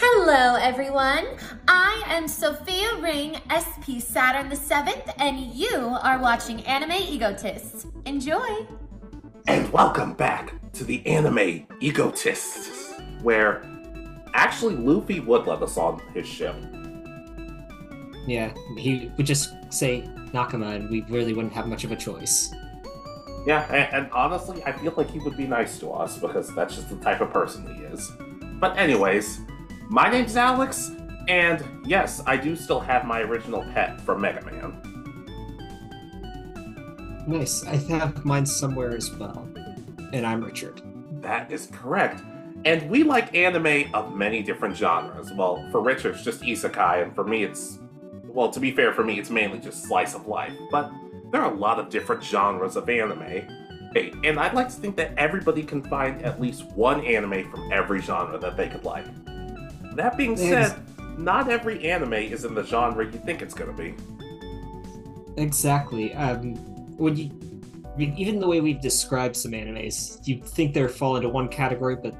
Hello, everyone. I am Sophia Ring, SP Saturn the 7th, and you are watching Anime Egotists. Enjoy! And welcome back to the Anime Egotists, where actually Luffy would let us on his ship. Yeah, he would just say Nakama, and we really wouldn't have much of a choice. Yeah, and, and honestly, I feel like he would be nice to us because that's just the type of person he is. But, anyways, my name's Alex, and yes, I do still have my original pet from Mega Man. Nice. I have mine somewhere as well. And I'm Richard. That is correct. And we like anime of many different genres. Well, for Richard, it's just isekai, and for me, it's. Well, to be fair, for me, it's mainly just slice of life. But there are a lot of different genres of anime. Hey, and I'd like to think that everybody can find at least one anime from every genre that they could like. That being said, not every anime is in the genre you think it's going to be. Exactly. Um, when you, I mean, even the way we've described some animes, you'd think they fall into one category, but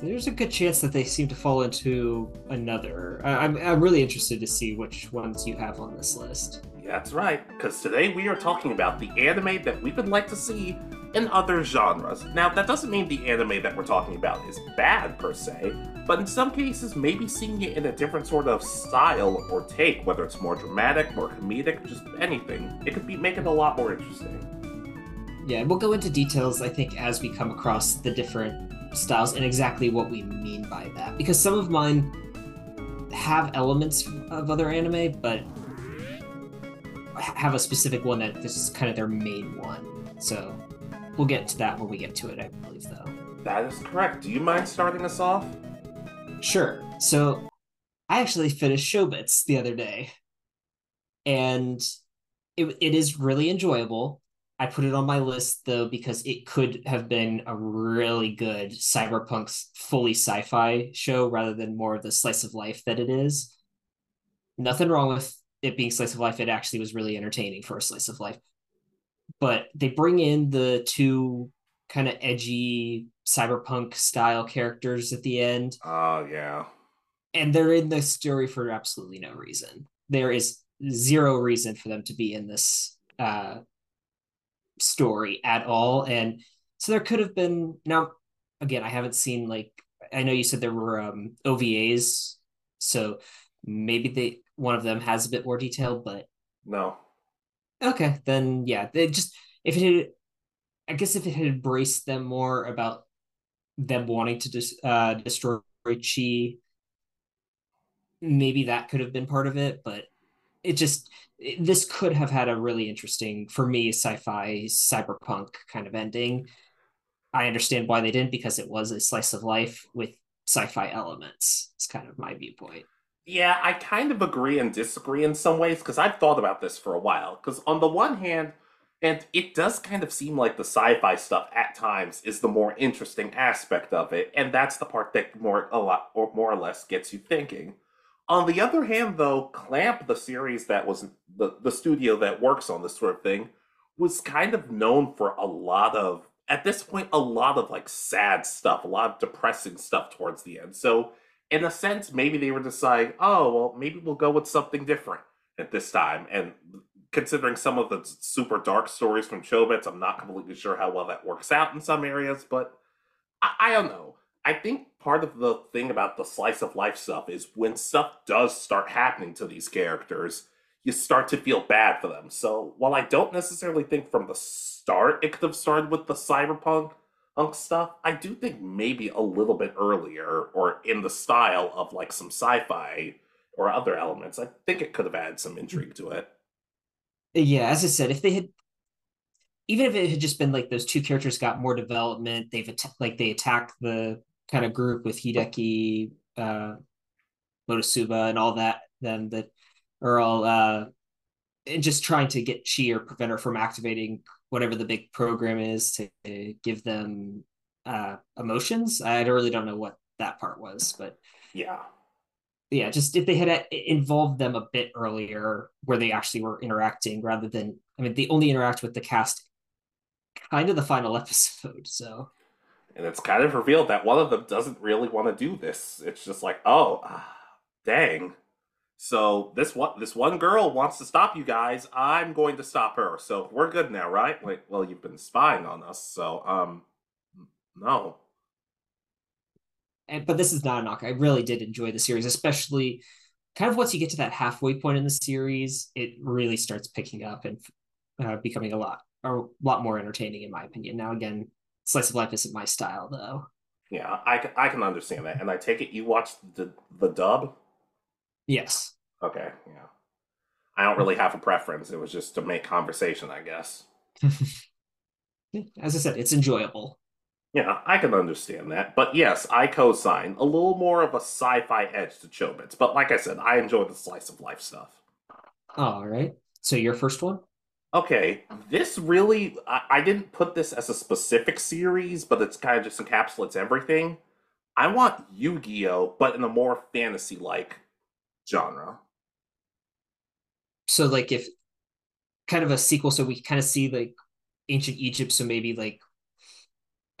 there's a good chance that they seem to fall into another. I, I'm, I'm really interested to see which ones you have on this list. That's right, because today we are talking about the anime that we would like to see in other genres. Now, that doesn't mean the anime that we're talking about is bad per se, but in some cases, maybe seeing it in a different sort of style or take, whether it's more dramatic, more comedic, just anything, it could be make it a lot more interesting. Yeah, and we'll go into details, I think, as we come across the different styles and exactly what we mean by that. Because some of mine have elements of other anime, but have a specific one that this is kind of their main one. So we'll get to that when we get to it, I believe, though. That is correct. Do you mind starting us off? Sure. So I actually finished Chobits the other day, and it, it is really enjoyable. I put it on my list though because it could have been a really good cyberpunk fully sci-fi show rather than more of the slice of life that it is. Nothing wrong with it being slice of life. It actually was really entertaining for a slice of life. But they bring in the two kind of edgy cyberpunk style characters at the end. Oh yeah. And they're in the story for absolutely no reason. There is zero reason for them to be in this uh story at all. And so there could have been now again, I haven't seen like I know you said there were um OVAs, so maybe they one of them has a bit more detail, but no. Okay, then yeah, they just if it had, I guess if it had embraced them more about them wanting to dis, uh, destroy Chi, maybe that could have been part of it. But it just it, this could have had a really interesting for me sci-fi cyberpunk kind of ending. I understand why they didn't because it was a slice of life with sci-fi elements. It's kind of my viewpoint. Yeah, I kind of agree and disagree in some ways because I've thought about this for a while. Because on the one hand, and it does kind of seem like the sci-fi stuff at times is the more interesting aspect of it, and that's the part that more a lot or more or less gets you thinking. On the other hand, though, Clamp, the series that was the, the studio that works on this sort of thing, was kind of known for a lot of at this point a lot of like sad stuff, a lot of depressing stuff towards the end. So in a sense, maybe they were deciding, oh well, maybe we'll go with something different at this time. And considering some of the super dark stories from Chobits, I'm not completely sure how well that works out in some areas, but I, I don't know. I think part of the thing about the slice of life stuff is when stuff does start happening to these characters, you start to feel bad for them. So while I don't necessarily think from the start it could have started with the cyberpunk punk stuff, I do think maybe a little bit earlier or in the style of like some sci-fi or other elements. I think it could have added some intrigue to it. Yeah, as I said, if they had even if it had just been like those two characters got more development, they've att- like they attack the kind of group with Hideki, uh, Motosuwa, and all that. Then that are all uh, and just trying to get Chi or prevent her from activating whatever the big program is to give them uh, emotions. I really don't know what that part was, but yeah, yeah, just if they had uh, involved them a bit earlier where they actually were interacting rather than, I mean, they only interact with the cast kind of the final episode. So, And it's kind of revealed that one of them doesn't really want to do this. It's just like, oh, ah, dang. So this one, this one girl wants to stop you guys. I'm going to stop her. So we're good now, right? Like, well, you've been spying on us, so um, no. And but this is not a knock. I really did enjoy the series, especially kind of once you get to that halfway point in the series, it really starts picking up and uh, becoming a lot a lot more entertaining, in my opinion. Now, again, slice of life isn't my style, though. Yeah, I, I can understand that, and I take it you watched the the dub. Yes. Okay. Yeah. I don't really have a preference. It was just to make conversation, I guess. As I said, it's enjoyable. Yeah, I can understand that. But yes, I co-sign a little more of a sci-fi edge to Chobits. But like I said, I enjoy the slice of life stuff. All right. So your first one? Okay, this really I, I didn't put this as a specific series, but it's kind of just encapsulates everything. I want Yu-Gi-Oh, but in a more fantasy-like genre. So like if kind of a sequel, so we kind of see like ancient Egypt, so maybe like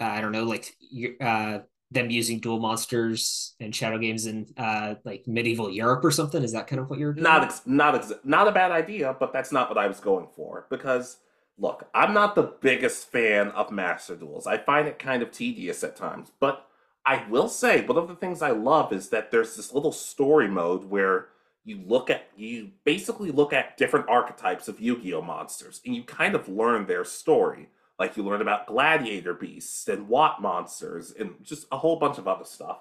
uh, I don't know, like uh, them using duel monsters and shadow games in uh, like medieval Europe or something. Is that kind of what you're doing? not ex- not ex- not a bad idea, but that's not what I was going for because look, I'm not the biggest fan of master duels. I find it kind of tedious at times, but I will say one of the things I love is that there's this little story mode where you look at you basically look at different archetypes of Yu-Gi-Oh monsters and you kind of learn their story like you learn about gladiator beasts and Watt monsters and just a whole bunch of other stuff.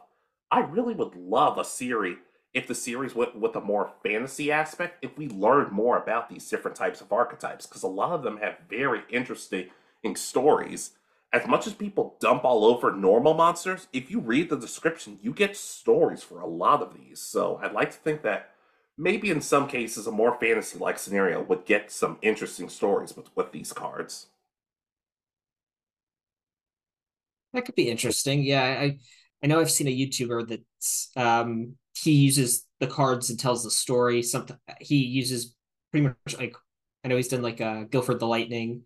I really would love a series if the series went with a more fantasy aspect, if we learned more about these different types of archetypes, because a lot of them have very interesting stories. As much as people dump all over normal monsters, if you read the description, you get stories for a lot of these. So I'd like to think that maybe in some cases a more fantasy like scenario would get some interesting stories with, with these cards. That could be interesting. Yeah, I I know I've seen a YouTuber that's um he uses the cards and tells the story. Something he uses pretty much like I know he's done like uh Gilford the Lightning,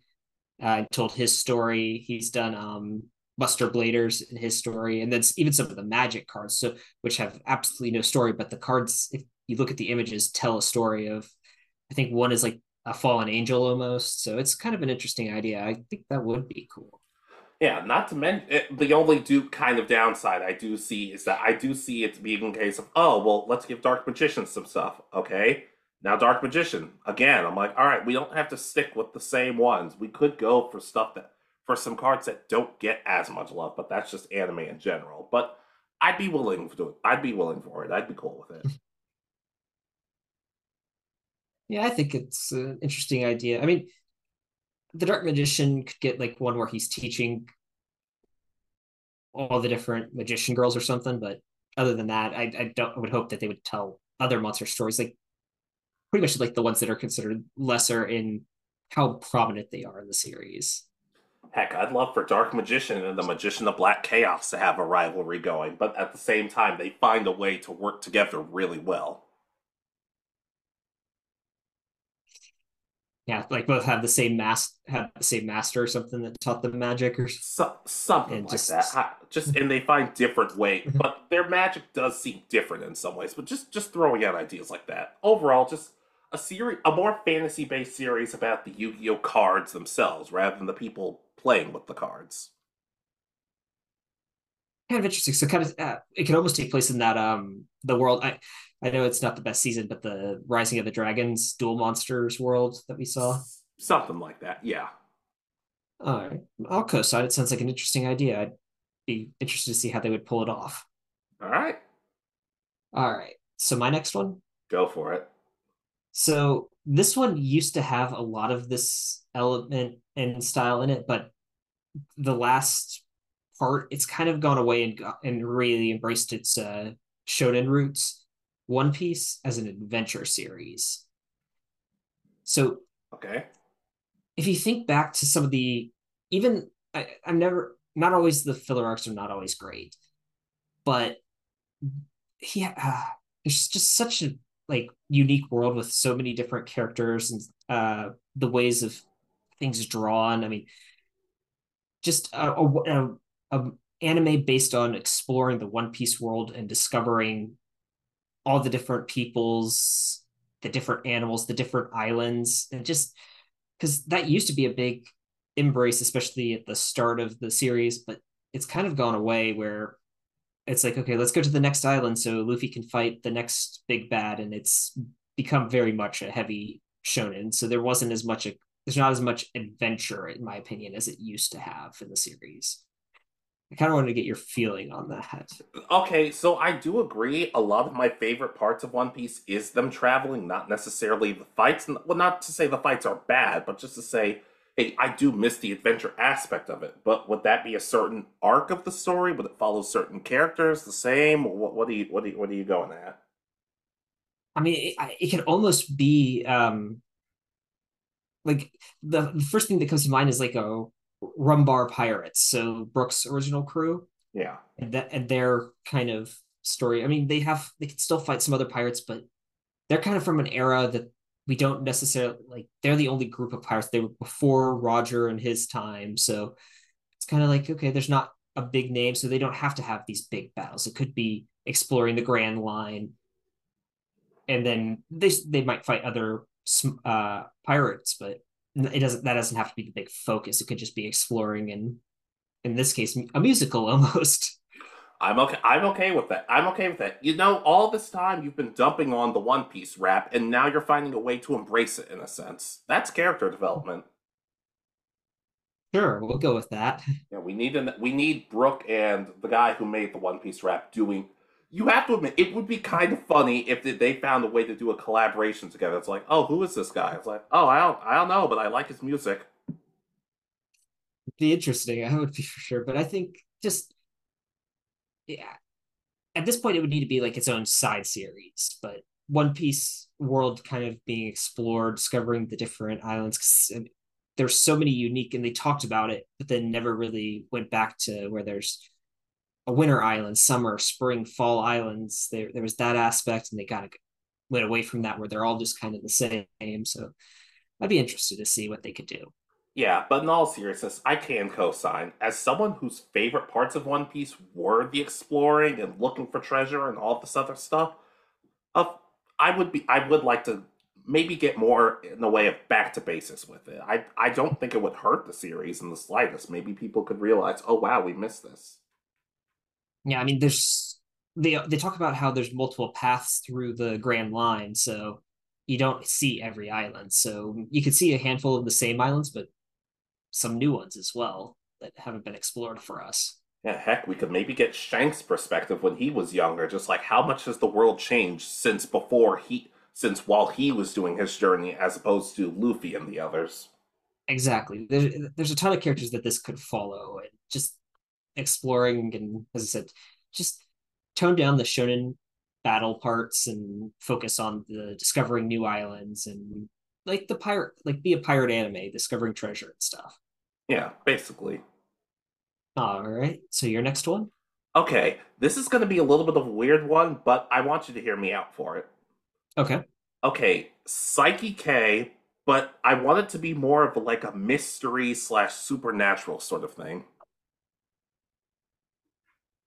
uh told his story. He's done um Buster Bladers in his story, and then even some of the magic cards, so which have absolutely no story, but the cards, if you look at the images, tell a story of I think one is like a fallen angel almost. So it's kind of an interesting idea. I think that would be cool. Yeah, not to mention the only do kind of downside I do see is that I do see it being a case of oh well, let's give Dark Magician some stuff. Okay, now Dark Magician again. I'm like, all right, we don't have to stick with the same ones. We could go for stuff that for some cards that don't get as much love, but that's just anime in general. But I'd be willing to it. I'd be willing for it. I'd be cool with it. Yeah, I think it's an interesting idea. I mean, the Dark Magician could get like one where he's teaching all the different magician girls or something, but other than that, I, I don't I would hope that they would tell other monster stories, like pretty much like the ones that are considered lesser in how prominent they are in the series. Heck, I'd love for Dark Magician and the Magician of Black Chaos to have a rivalry going, but at the same time, they find a way to work together really well. yeah, like both have the same mask, have the same master or something that taught them magic or so, something like just, that. Just and they find different ways, mm-hmm. but their magic does seem different in some ways. But just just throwing out ideas like that. Overall, just a series, a more fantasy based series about the Yu Gi Oh cards themselves, rather than the people playing with the cards. Kind of interesting. So kind of uh, it could almost take place in that um the world. I I know it's not the best season, but the Rising of the Dragons Duel Monsters world that we saw. Something like that, yeah. All right. I'll co-sign. It sounds like an interesting idea. I'd be interested to see how they would pull it off. All right. All right. So my next one? Go for it. So this one used to have a lot of this element and style in it, but the last part, it's kind of gone away and and really embraced its uh, shonen roots. One Piece as an adventure series. So, okay. If you think back to some of the, even I, I'm never, not always the filler arcs are not always great, but yeah, uh, there's just such a like unique world with so many different characters and uh the ways of things drawn. I mean, just a, a, a, anime based on exploring the One Piece world and discovering all the different peoples, the different animals, the different islands, and just because that used to be a big embrace, especially at the start of the series, but it's kind of gone away where it's like, okay, let's go to the next island so Luffy can fight the next big bad, and it's become very much a heavy shonen. So there wasn't as much a there's not as much adventure, in my opinion, as it used to have in the series. I kind of wanted to get your feeling on that. Okay, so I do agree. A lot of my favorite parts of One Piece is them traveling, not necessarily the fights. Well, not to say the fights are bad, but just to say, hey, I do miss the adventure aspect of it. But would that be a certain arc of the story? Would it follow certain characters the same? What, what do you what do you, what are you going at? I mean, it, it can almost be um, like the, the first thing that comes to mind is like a Rumbar Pirates, so Brook's original crew. Yeah. And that and their kind of story. I mean, they have they can still fight some other pirates, but they're kind of from an era that we don't necessarily like they're the only group of pirates. They were before Roger and his time. So it's kind of like, okay, there's not a big name, so they don't have to have these big battles. It could be exploring the Grand Line. And then they they might fight other uh, pirates, but it doesn't that doesn't have to be the big focus. It could just be exploring and in this case a musical almost. I'm okay. I'm okay with that. I'm okay with that. You know, all this time you've been dumping on the One Piece rap, and now you're finding a way to embrace it in a sense. That's character development. Sure, we'll go with that. Yeah, we need an, we need Brook and the guy who made the One Piece rap doing you have to admit it would be kind of funny if they found a way to do a collaboration together. It's like, oh, who is this guy? It's like, oh, I don't, I don't know, but I like his music. It'd be interesting. I would be for sure, but I think just yeah, at this point, it would need to be like its own side series. But One Piece world kind of being explored, discovering the different islands. Cause There's so many unique, and they talked about it, but then never really went back to where there's a winter island, summer, spring, fall islands. There, there was that aspect, and they kind of went away from that where they're all just kind of the same. So I'd be interested to see what they could do. Yeah, but in all seriousness, I can co-sign. As someone whose favorite parts of One Piece were the exploring and looking for treasure and all this other stuff, uh, I would be I would like to maybe get more in the way of back to basics with it. I I don't think it would hurt the series in the slightest. Maybe people could realize, oh wow, we missed this yeah, I mean, there's they they talk about how there's multiple paths through the Grand Line, so you don't see every island. So you could see a handful of the same islands, but some new ones as well that haven't been explored for us. Yeah, heck, we could maybe get Shanks' perspective when he was younger, just like how much has the world changed since before he since while he was doing his journey as opposed to Luffy and the others. Exactly. There's there's a ton of characters that this could follow and just exploring and as I said, just tone down the shonen battle parts and focus on the discovering new islands and like the pirate like be a pirate anime, discovering treasure and stuff. Yeah, basically. All right. So your next one? Okay, this is going to be a little bit of a weird one, but I want you to hear me out for it. Okay. Okay, Saiki K, but I want it to be more of like a mystery slash supernatural sort of thing.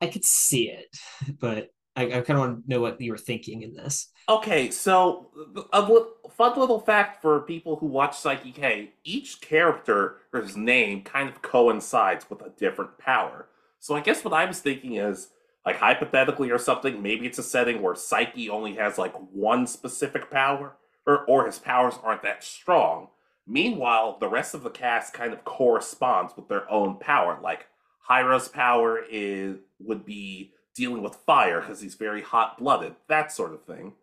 I could see it, but I, I kind of want to know what you were thinking in this. Okay, so a fun little fact for people who watch Saiki K: each character's name kind of coincides with a different power. So I guess what I was thinking is, like hypothetically or something, maybe it's a setting where Saiki only has like one specific power, or or his powers aren't that strong. Meanwhile, the rest of the cast kind of corresponds with their own power. Like Hira's power is would be dealing with fire because he's very hot blooded, that sort of thing.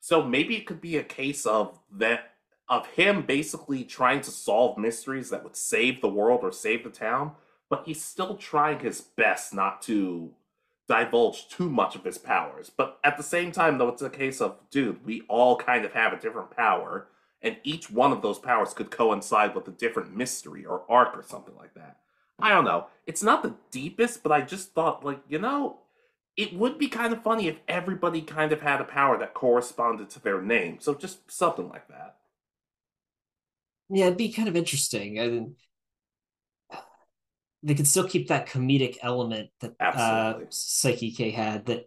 So maybe it could be a case of that of him basically trying to solve mysteries that would save the world or save the town, but he's still trying his best not to divulge too much of his powers. But at the same time, though, it's a case of, dude, we all kind of have a different power, and each one of those powers could coincide with a different mystery or arc or something like that. I don't know. It's not the deepest, but I just thought, like, you know, it would be kind of funny if everybody kind of had a power that corresponded to their name. So just something like that. Yeah, it'd be kind of interesting. And they could still keep that comedic element that uh, Saiki K had. That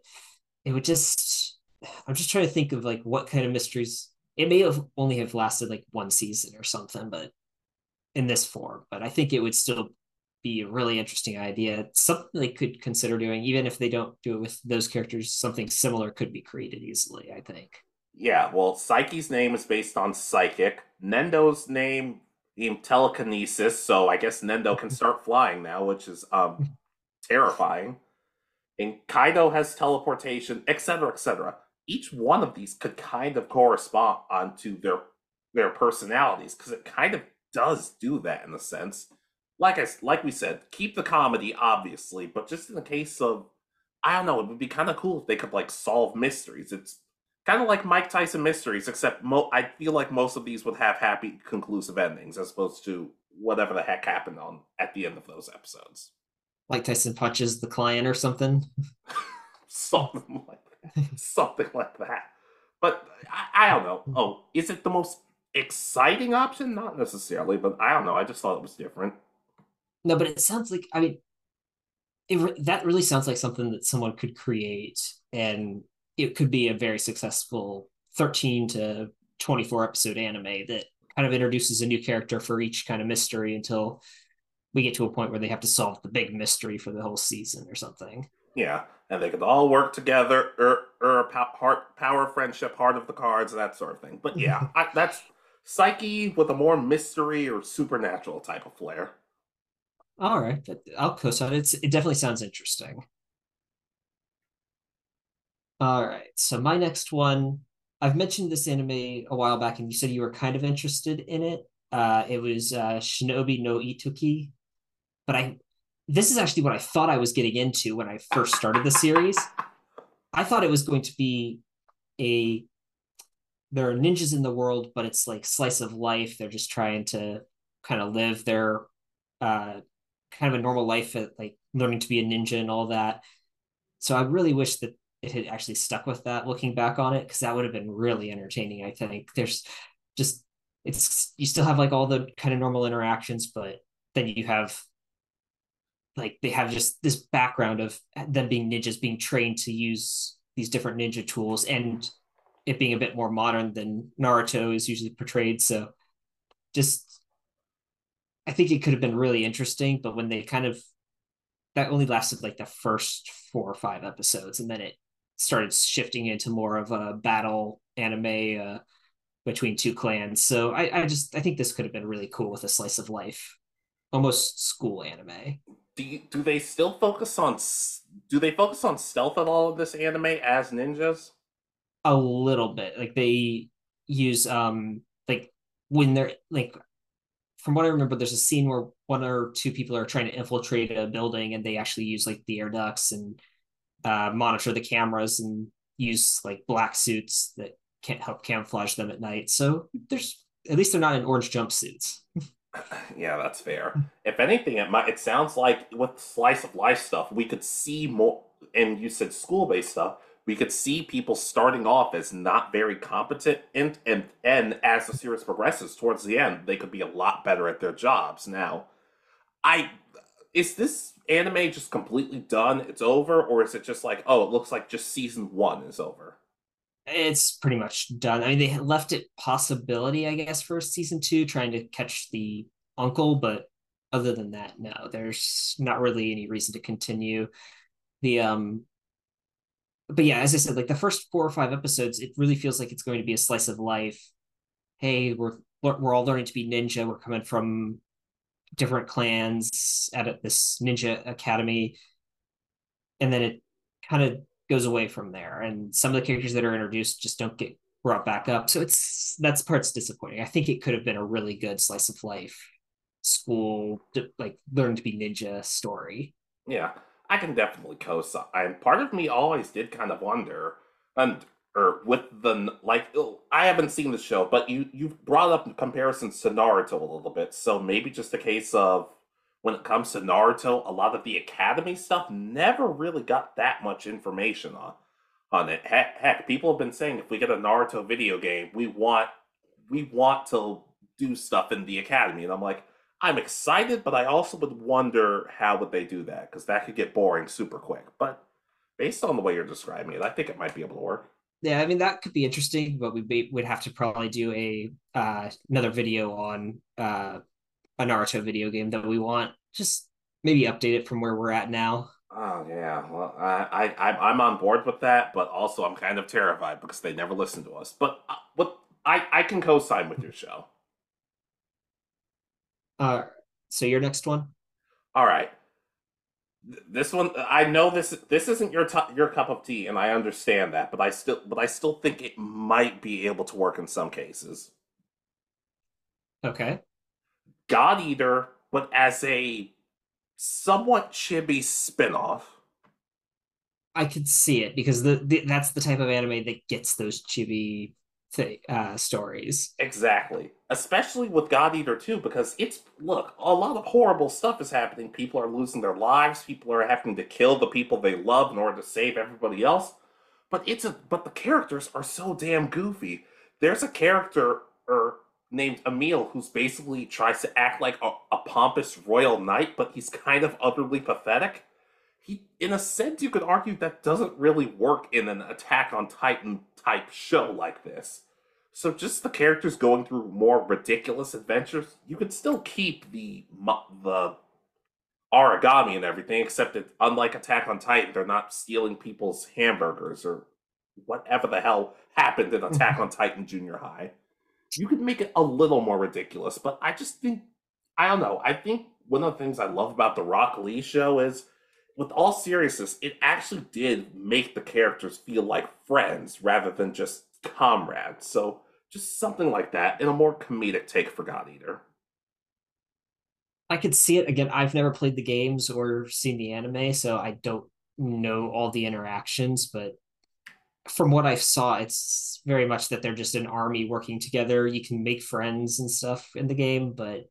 it would just. I'm just trying to think of like what kind of mysteries. It may have only have lasted like one season or something, but in this form. But I think it would still be a really interesting idea. Something they could consider doing, even if they don't do it with those characters. Something similar could be created easily. I think. Yeah, well, Saiki's name is based on psychic. Nendo's name named telekinesis, so I guess Nendo can start flying now, which is um terrifying. And Kaido has teleportation, etc., etc. Each one of these could kind of correspond onto their their personalities because it kind of does do that in a sense. Like I like we said, keep the comedy obviously, but just in the case of I don't know, it would be kind of cool if they could like solve mysteries. It's kind of like Mike Tyson mysteries, except mo- I feel like most of these would have happy, conclusive endings as opposed to whatever the heck happened on at the end of those episodes. Mike Tyson punches the client or something. something like that. something like that. But I, I don't know. Oh, is it the most exciting option? Not necessarily, but I don't know. I just thought it was different. No, but it sounds like I mean, it that really sounds like something that someone could create and it could be a very successful 13 to 24 episode anime that kind of introduces a new character for each kind of mystery until we get to a point where they have to solve the big mystery for the whole season or something. Yeah, and they could all work together, er, er, or, or heart, power, friendship, heart of the cards, that sort of thing. But yeah, I, that's Saiki with a more mystery or supernatural type of flair. All right, I'll co-sign it. It definitely sounds interesting. All right. So my next one, I've mentioned this anime a while back, and you said you were kind of interested in it. Uh, it was uh, Shinobi no Ittoki, but I this is actually what I thought I was getting into when I first started the series. I thought it was going to be a there are ninjas in the world, but it's like slice of life. They're just trying to kind of live their uh, kind of a normal life, at, like learning to be a ninja and all that. So I really wish that it had actually stuck with that looking back on it because that would have been really entertaining i think there's just it's you still have like all the kind of normal interactions but then you have like they have just this background of them being ninjas being trained to use these different ninja tools and it being a bit more modern than naruto is usually portrayed so just i think it could have been really interesting but when they kind of that only lasted like the first four or five episodes and then it started shifting into more of a battle anime uh, between two clans. So I, I just I think this could have been really cool with a slice of life, almost school anime. Do you, do they still focus on do they focus on stealth at all of this anime as ninjas? A little bit, like they use um like when they're like from what I remember, there's a scene where one or two people are trying to infiltrate a building and they actually use like the air ducts and uh, monitor the cameras and use like black suits that can't help camouflage them at night. So there's at least they're not in orange jumpsuits. yeah, that's fair. If anything, it might. It sounds like with slice of life stuff, we could see more. And you said school based stuff. We could see people starting off as not very competent, and and and as the series progresses towards the end, they could be a lot better at their jobs. Now, I is this anime just completely done? It's over, or is it just like, oh, it looks like just season one is over? It's pretty much done. I mean, they left it possibility, I guess, for season two, trying to catch the uncle, but other than that, no, there's not really any reason to continue. The um but yeah, as I said, like the first four or five episodes, it really feels like it's going to be a slice of life. Hey, we're we're all learning to be ninja. We're coming from different clans at this ninja academy. And then it kind of goes away from there. And some of the characters that are introduced just don't get brought back up. So it's that's part's disappointing. I think it could have been a really good slice of life school like learn to be ninja story. Yeah i can definitely co-sign part of me always did kind of wonder and or with the like oh, I haven't seen the show, but you you brought up comparisons to Naruto a little bit, so maybe just a case of when it comes to Naruto, a lot of the Academy stuff never really got that much information on on it. Heck, heck, people have been saying if we get a Naruto video game, we want we want to do stuff in the Academy, and I'm like, I'm excited, but I also would wonder how would they do that because that could get boring super quick. But based on the way you're describing it, I think it might be able to work. Yeah, I mean that could be interesting, but we would have to probably do a uh, another video on uh, a Naruto video game that we want. Just maybe update it from where we're at now. Oh yeah, well I I I'm on board with that, but also I'm kind of terrified because they never listen to us. But uh, what I I can co-sign with your show. Uh, so your next one. All right. This one, I know this. This isn't your t- your cup of tea, and I understand that. But I still, but I still think it might be able to work in some cases. Okay. God Eater, but as a somewhat chibi spinoff. I could see it because the, the that's the type of anime that gets those chibi th- uh, stories. Exactly. Especially with God Eater 2, because it's, look, a lot of horrible stuff is happening. People are losing their lives. People are having to kill the people they love in order to save everybody else. But it's a, but the characters are so damn goofy. There's a character er, named Emil who's basically tries to act like a, a pompous royal knight, but he's kind of utterly pathetic. He, in a sense, you could argue that doesn't really work in an Attack on Titan type show like this. So just the characters going through more ridiculous adventures, you could still keep the the origami and everything, except that unlike Attack on Titan, they're not stealing people's hamburgers or whatever the hell happened in Attack on Titan Junior High. You could make it a little more ridiculous, but I just think I don't know. I think one of the things I love about the Rock Lee show is with all seriousness, it actually did make the characters feel like friends rather than just comrades. So just something like that in a more comedic take for God Eater. I could see it again. I've never played the games or seen the anime, so I don't know all the interactions, but from what I saw, it's very much that they're just an army working together. You can make friends and stuff in the game, but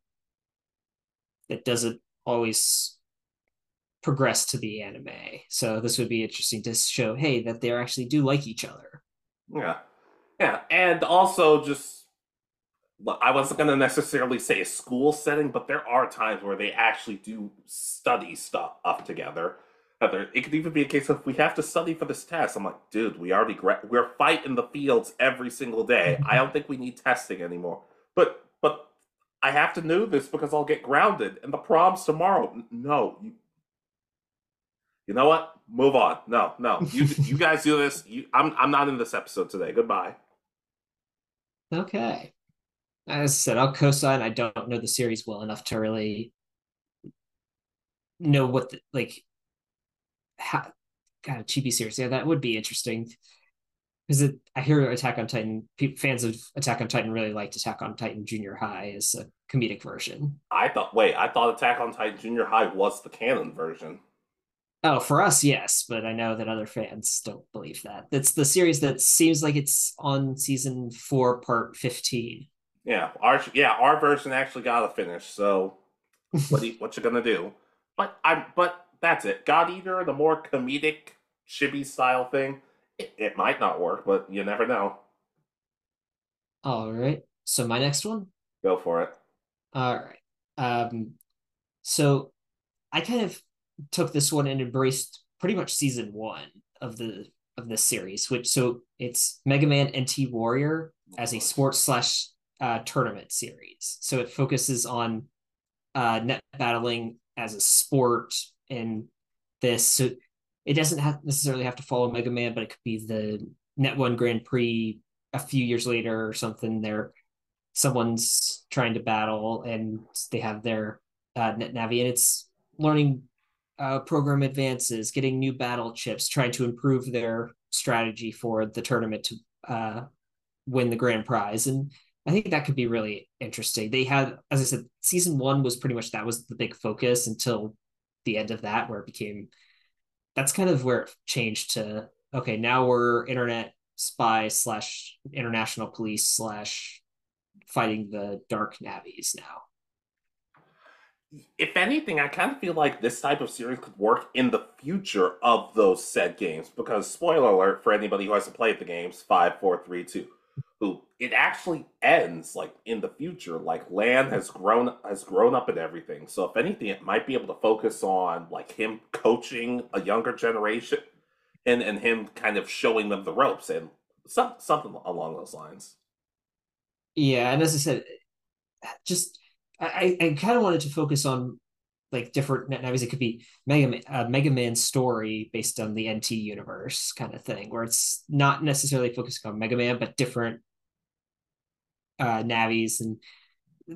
it doesn't always progress to the anime. So this would be interesting to show, hey, that they actually do like each other. Yeah. Yeah. And also just I wasn't going to necessarily say a school setting, but there are times where they actually do study stuff up together. It could even be a case of we have to study for this test. I'm like, dude, we already gra- we're fighting the fields every single day. I don't think we need testing anymore. But but I have to know this because I'll get grounded and the prom's tomorrow. No, you you know what? Move on. No, no. You you guys do this. You, I'm I'm not in this episode today. Goodbye. Okay. As I said, I'll co-sign. I don't know the series well enough to really know what the, like how God a chibi series. Yeah, that would be interesting. Because it, I hear Attack on Titan fans of Attack on Titan really liked Attack on Titan Junior High as a comedic version. I thought. Wait, I thought Attack on Titan Junior High was the canon version. Oh, for us, yes, but I know that other fans don't believe that. It's the series that seems like it's on season four, part fifteen. Yeah, our yeah our version actually got a finish. So what you, what you gonna do? But I but that's it. God Eater, the more comedic chibi style thing, it, it might not work, but you never know. All right. So my next one. Go for it. All right. Um. So I kind of took this one and embraced pretty much season one of the of this series, which so it's Mega Man NT Warrior as a sports slash uh, tournament series. So it focuses on uh, net battling as a sport and this. So it doesn't have necessarily have to follow Mega Man, but it could be the Net One Grand Prix a few years later or something. There, someone's trying to battle and they have their uh, Net Navi, and it's learning uh, program advances, getting new battle chips, trying to improve their strategy for the tournament to uh, win the grand prize. And I think that could be really interesting. They had, as I said, season one was pretty much that was the big focus until the end of that, where it became that's kind of where it changed to okay, now we're internet spy slash international police slash fighting the dark navis now if anything, I kind of feel like this type of series could work in the future of those said games. Because spoiler alert for anybody who hasn't played the games, five, four, three, two. who it actually ends like in the future. Like Lan has grown has grown up and everything. So if anything, it might be able to focus on like him coaching a younger generation and and him kind of showing them the ropes and some something along those lines. Yeah, and as I said, just I I kind of wanted to focus on like different navis. It could be Mega Man, uh, Mega Man story based on the NT universe kind of thing, where it's not necessarily focusing on Mega Man, but different uh, navis. And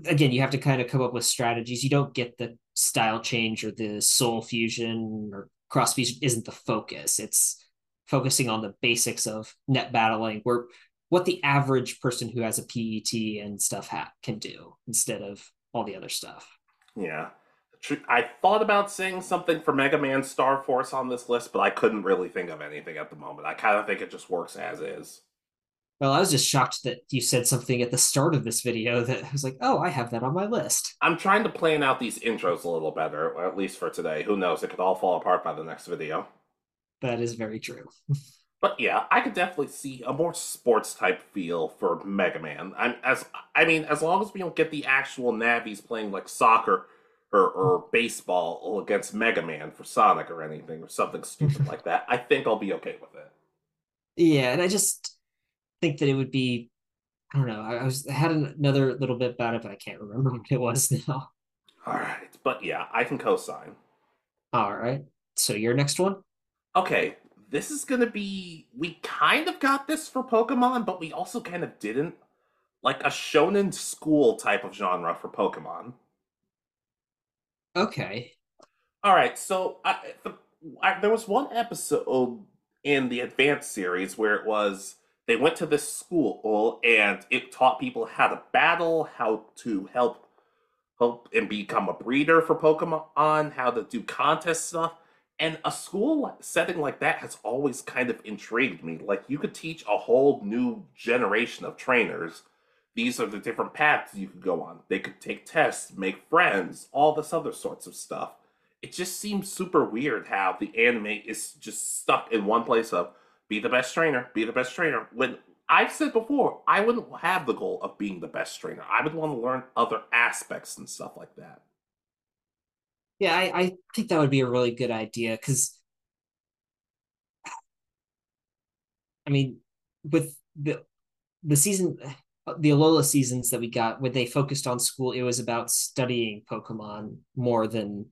again, you have to kind of come up with strategies. You don't get the style change or the soul fusion or cross fusion isn't the focus. It's focusing on the basics of net battling, where what the average person who has a PET and stuff ha- can do instead of all the other stuff. Yeah. I thought about saying something for Mega Man Star Force on this list, but I couldn't really think of anything at the moment. I kind of think it just works as is. Well, I was just shocked that you said something at the start of this video that I was like, oh, I have that on my list. I'm trying to plan out these intros a little better, at least for today. Who knows? It could all fall apart by the next video. That is very true. but yeah, I could definitely see a more sports type feel for Mega Man. I'm as I mean, as long as we don't get the actual Navis playing like soccer or, or baseball against Mega Man for Sonic or anything or something stupid like that, I think I'll be okay with it. Yeah, and I just think that it would be I don't know. I was I had another little bit about it, but I can't remember what it was now. All right, but yeah, I can co-sign. All right. So your next one? Okay, this is gonna be. We kind of got this for Pokemon, but we also kind of didn't. Like a shonen school type of genre for Pokemon. Okay. All right. So I, the, I, there was one episode in the advanced series where it was they went to this school and it taught people how to battle, how to help help and become a breeder for Pokemon, how to do contest stuff. And a school setting like that has always kind of intrigued me. Like you could teach a whole new generation of trainers. These are the different paths you could go on. They could take tests, make friends, all this other sorts of stuff. It just seems super weird how the anime is just stuck in one place of be the best trainer, be the best trainer. When I've said before, I wouldn't have the goal of being the best trainer. I would want to learn other aspects and stuff like that. Yeah, I, I think that would be a really good idea because, I mean, with the the season, the Alola seasons that we got, when they focused on school, it was about studying Pokemon more than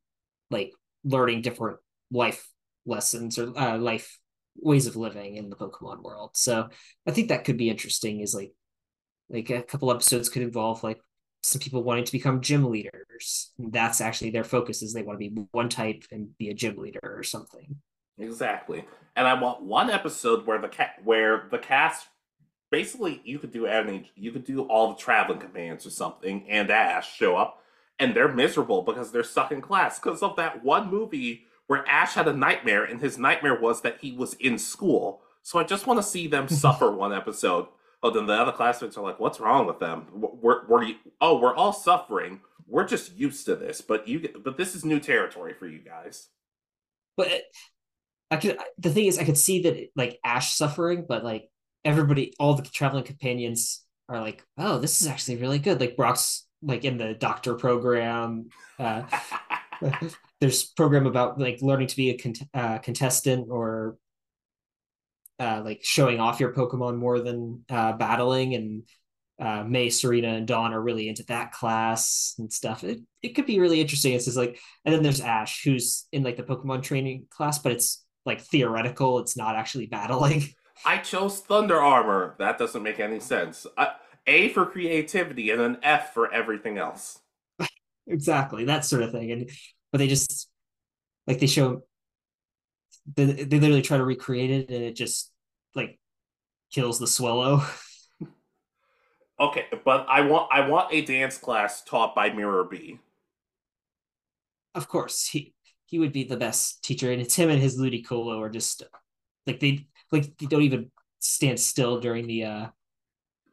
like learning different life lessons or uh, life ways of living in the Pokemon world. So I think that could be interesting. Is like like a couple episodes could involve like some people wanting to become gym leaders. That's actually their focus is they want to be one type and be a gym leader or something. Exactly. And I want one episode where the cat where the cast basically you could do any you could do all the traveling companions or something and Ash show up and they're miserable because they're stuck in class because of that one movie where Ash had a nightmare, and his nightmare was that he was in school. So I just want to see them suffer one episode. Oh, then the other classmates are like, "What's wrong with them? We're, we're oh, we're all suffering. We're just used to this, but you, but this is new territory for you guys." But I could. The thing is, I could see that like Ash suffering, but like everybody, all the traveling companions are like, "Oh, this is actually really good." Like Brock's like in the doctor program. Uh, there's program about like learning to be a cont- uh, contestant or uh, like showing off your Pokemon more than uh, battling, and uh, May, Serena, and Dawn are really into that class and stuff. It it could be really interesting. It's just like, and then there's Ash, who's in like the Pokemon training class, but it's like theoretical. It's not actually battling. I chose Thunder Armor. That doesn't make any sense. a for creativity and an F for everything else. exactly that sort of thing, and but they just like they show they, they literally try to recreate it and it just like kills the swallow. Okay but i want i want a dance class taught by mirror b. Of course he he would be the best teacher and it's him and his ludicolo are just like they like they don't even stand still during the uh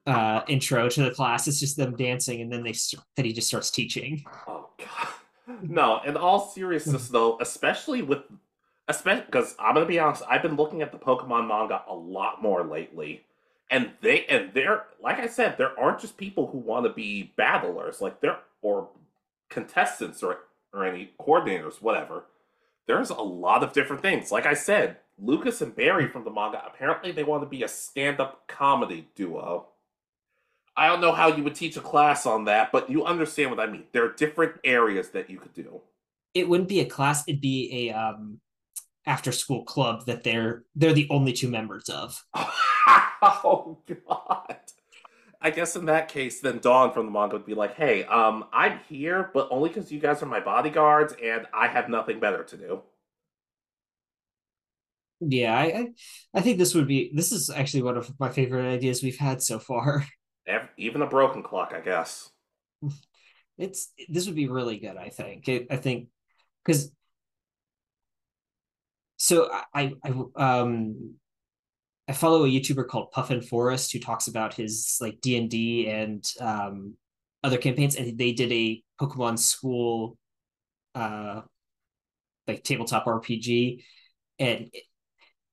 uh intro to the class. It's just them dancing and then they that he just starts teaching. Oh god. No, in all seriousness though, especially with especially because I'm gonna be honest, I've been looking at the Pokemon manga a lot more lately. and they and they're like I said, there aren't just people who want to be battlers, like there or contestants or or any coordinators, whatever. There's a lot of different things. Like I said, Lucas and Barry from the manga apparently they want to be a stand-up comedy duo. I don't know how you would teach a class on that, but you understand what I mean. There are different areas that you could do. It wouldn't be a class; it'd be a um, after-school club that they're they're the only two members of. oh God! I guess in that case, then Dawn from the manga would be like, "Hey, um, I'm here, but only because you guys are my bodyguards, and I have nothing better to do." Yeah, I, I, think this would be this is actually one of my favorite ideas we've had so far. Even a broken clock, I guess. It's this would be really good. I think. It, I think because so I, I um I follow a YouTuber called Puffin Forest who talks about his like D and D and um, other campaigns, and they did a Pokemon School, uh, like tabletop RPG, and it,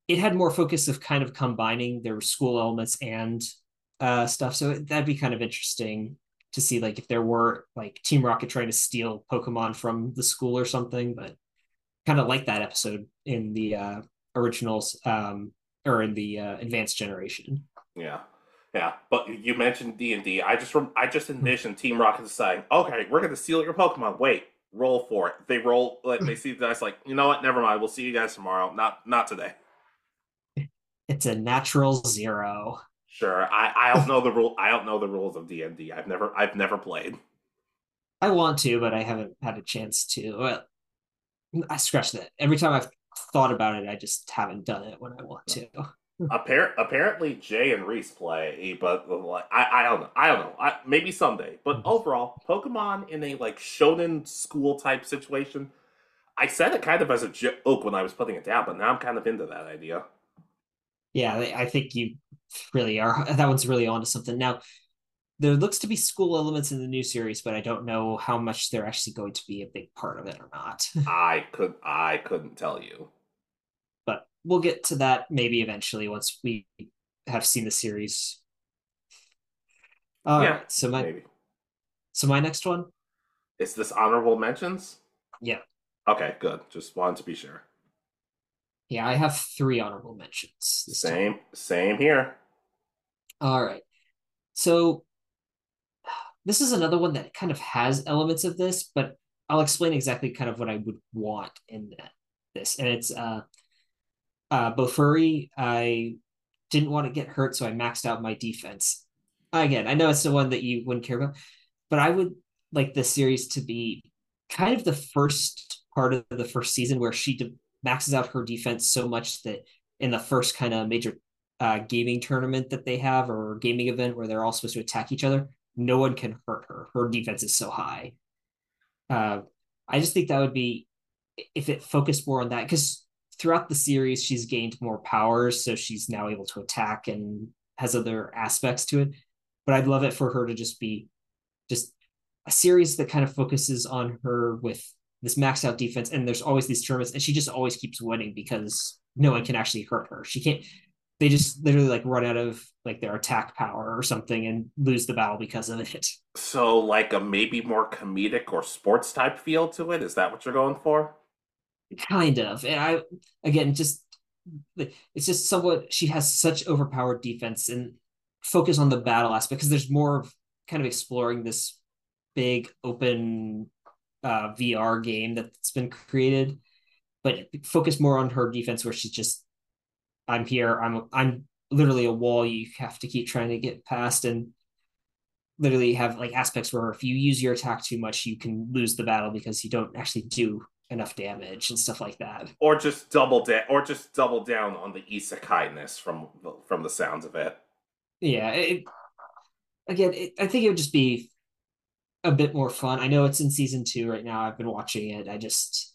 it had more focus of kind of combining their school elements and uh, stuff. So that'd be kind of interesting to see like if there were like Team Rocket trying to steal Pokemon from the school or something, but kind of like that episode in the uh, originals um, or in the uh, advanced generation. Yeah. Yeah, but you mentioned D and I just rem- I just envisioned Team Rocket saying, "Okay, we're gonna steal your Pokemon. Wait, roll for it." They roll, like they see the dice, like, you know what? Never mind. We'll see you guys tomorrow. Not not today. It's a natural zero. Sure. I, I don't know the rule. I don't know the rules of D and D. I've never I've never played. I want to, but I haven't had a chance to. I scratch that. Every time I've thought about it, I just haven't done it when I want to. Appar- apparently, Jay and Reese play, but like I, I don't know. I don't know. I, maybe someday. But mm-hmm. overall, Pokemon in a like shonen school type situation. I said it kind of as a joke when I was putting it down, but now I'm kind of into that idea. Yeah, I think you really are. That one's really onto something. Now, there looks to be school elements in the new series, but I don't know how much they're actually going to be a big part of it or not. I could I couldn't tell you. But we'll get to that maybe eventually once we have seen the series. All yeah, right, so my maybe. so my next one is this honorable mentions. Yeah. Okay, good. Just wanted to be sure. Yeah, I have three honorable mentions. Same, time. same here. All right. So this is another one that kind of has elements of this, but I'll explain exactly kind of what I would want in that, this. And it's uh uh Bofuri, I didn't want to get hurt, so I maxed out my defense. Again, I know it's the one that you wouldn't care about, but I would like this series to be kind of the first part of the first season where she de- maxes out her defense so much that in the first kind of major uh, gaming tournament that they have or gaming event where they're all supposed to attack each other, no one can hurt her. Her defense is so high. Uh, I just think that would be if it focused more on that because throughout the series she's gained more powers, so she's now able to attack and has other aspects to it. But I'd love it for her to just be just a series that kind of focuses on her with this maxed out defense, and there's always these tournaments, and she just always keeps winning because no one can actually hurt her. She can't they just literally like run out of like their attack power or something and lose the battle because of it. So like a maybe more comedic or sports type feel to it. Is that what you're going for? Kind of. And I again just it's just somewhat she has such overpowered defense and focus on the battle aspect because there's more of kind of exploring this big open uh, VR game that's been created, but focus more on her defense where she's just I'm here. I'm I'm literally a wall you have to keep trying to get past and literally have like aspects where if you use your attack too much, you can lose the battle because you don't actually do enough damage and stuff like that. Or just double da- or just double down on the isekai-ness from from the sounds of it. Yeah, it, again, it, I think it would just be a bit more fun. I know it's in season two right now. I've been watching it. I just